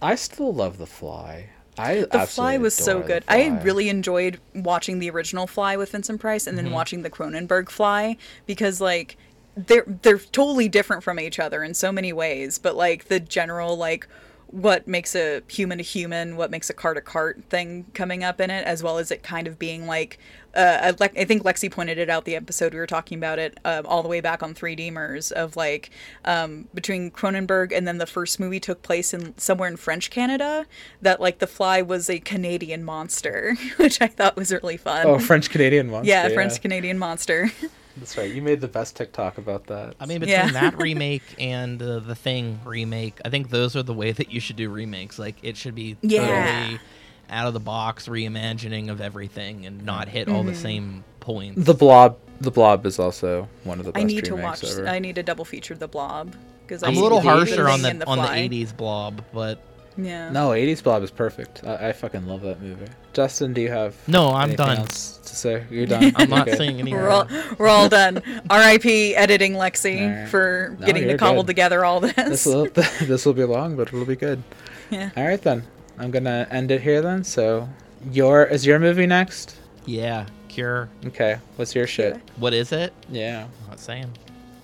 I still love The Fly. I The Fly was so good. I really enjoyed watching the original Fly with Vincent Price and then Mm-hmm. watching the Cronenberg Fly because like they're they're totally different from each other in so many ways, but like the general like what makes a human a human, what makes a cart a cart thing coming up in it, as well as it kind of being like, uh, I le- I think Lexi pointed it out the episode we were talking about it uh, all the way back on 3D Mers of like um, between Cronenberg and then the first movie took place in somewhere in French Canada that like the fly was a Canadian monster, which I thought was really fun. Oh, French Canadian monster. yeah, French Canadian monster. That's right. You made the best TikTok about that. I mean, between Yeah. that remake and uh, the Thing remake, I think those are the way that you should do remakes. Like it should be Yeah. totally out of the box reimagining of everything and not hit all Mm-hmm. the same points. the Blob. The Blob is also one of the best I need to watch. ever. I need to double feature the Blob because I'm a little harsher on Thing the, on the 80s blob, but Yeah. No, 80s Blob is perfect. I, I fucking love that movie. Justin, do you have No, I'm done. else to say? You're done. I'm not Okay. saying any We're all, more. we're all done. R.I.P. editing Lexi Alright. for No, getting to you're cobble good. together all This this. will this will be long, but it'll be good. Yeah. All right then. I'm gonna end it here then. So, your is your movie next? Yeah, Cure. Okay. What's your shit? What is it? Yeah, I'm not saying.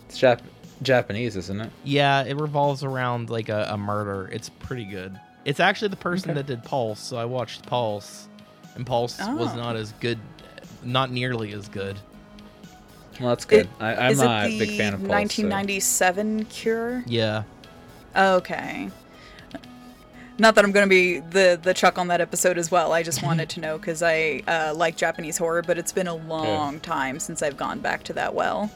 it's Jap- Japanese, isn't it? Yeah, it revolves around like a, a murder. It's pretty good. It's actually the person Okay. that did Pulse, so I watched Pulse, and Pulse was Oh. not as good, not nearly as good. Well, that's good. It- I, I'm not a big fan of Pulse. so- 1997 Cure? Yeah, oh, Okay. Not that I'm going to be the the Chuck on that episode as well. I just wanted to know because I uh, like Japanese horror, but it's been a long time since I've gone back to that well.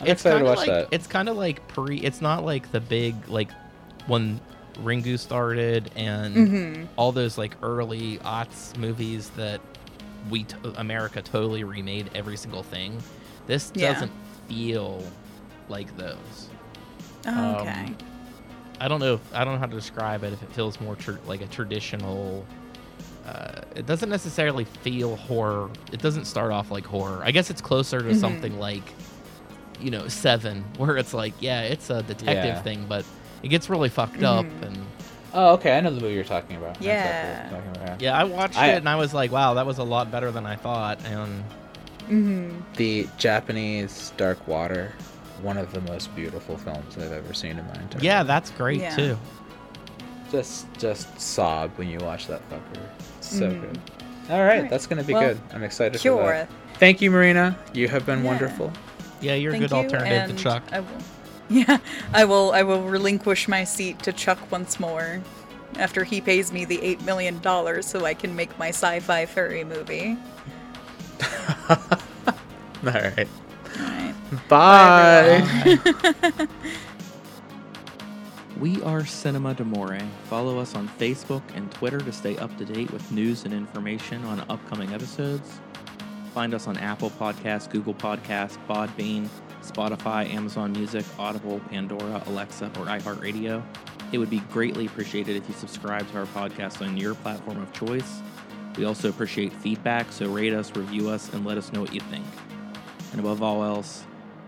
I'm excited to kinda watch like, that. It's kind of like pre. It's not like the big like when Ringu started and Mm-hmm. all those like early aughts movies that we t- America totally remade every single thing. This Yeah. doesn't feel like those. Oh, okay. Um, I don't know. If, I don't know how to describe it. If it feels more tr- like a traditional, uh, it doesn't necessarily feel horror. It doesn't start off like horror. I guess it's closer to Mhm. something like, you know, Seven, where it's like, yeah, it's a detective Yeah. thing, but it gets really fucked up. Mhm. And Oh, okay. I know the movie you're talking about. I exactly Yeah. talking about, yeah, I watched I- it and I was like, wow, that was a lot better than I thought. And hmm The Japanese Dark Water, one of the most beautiful films I've ever seen in my entire yeah, life. that's great Yeah. too. just just sob when you watch that fucker. It's so Mhm. good. All right, Alright. that's gonna be Well, good. I'm excited for Cure. that. Thank you, Marina. You have been Yeah. wonderful. Yeah, you're a good you, alternative and to Chuck. I will, yeah, I will. I will relinquish my seat to Chuck once more, after he pays me the eight million dollars so I can make my sci-fi furry movie. All right. Alright. Bye. We are Cinema Demore. Follow us on Facebook and Twitter to stay up to date with news and information on upcoming episodes. Find us on Apple Podcasts, Google Podcasts, Podbean, Spotify, Amazon Music, Audible, Pandora, Alexa, or iHeartRadio. It would be greatly appreciated if you subscribe to our podcast on your platform of choice. We also appreciate feedback, so rate us, review us, and let us know what you think. And above all else,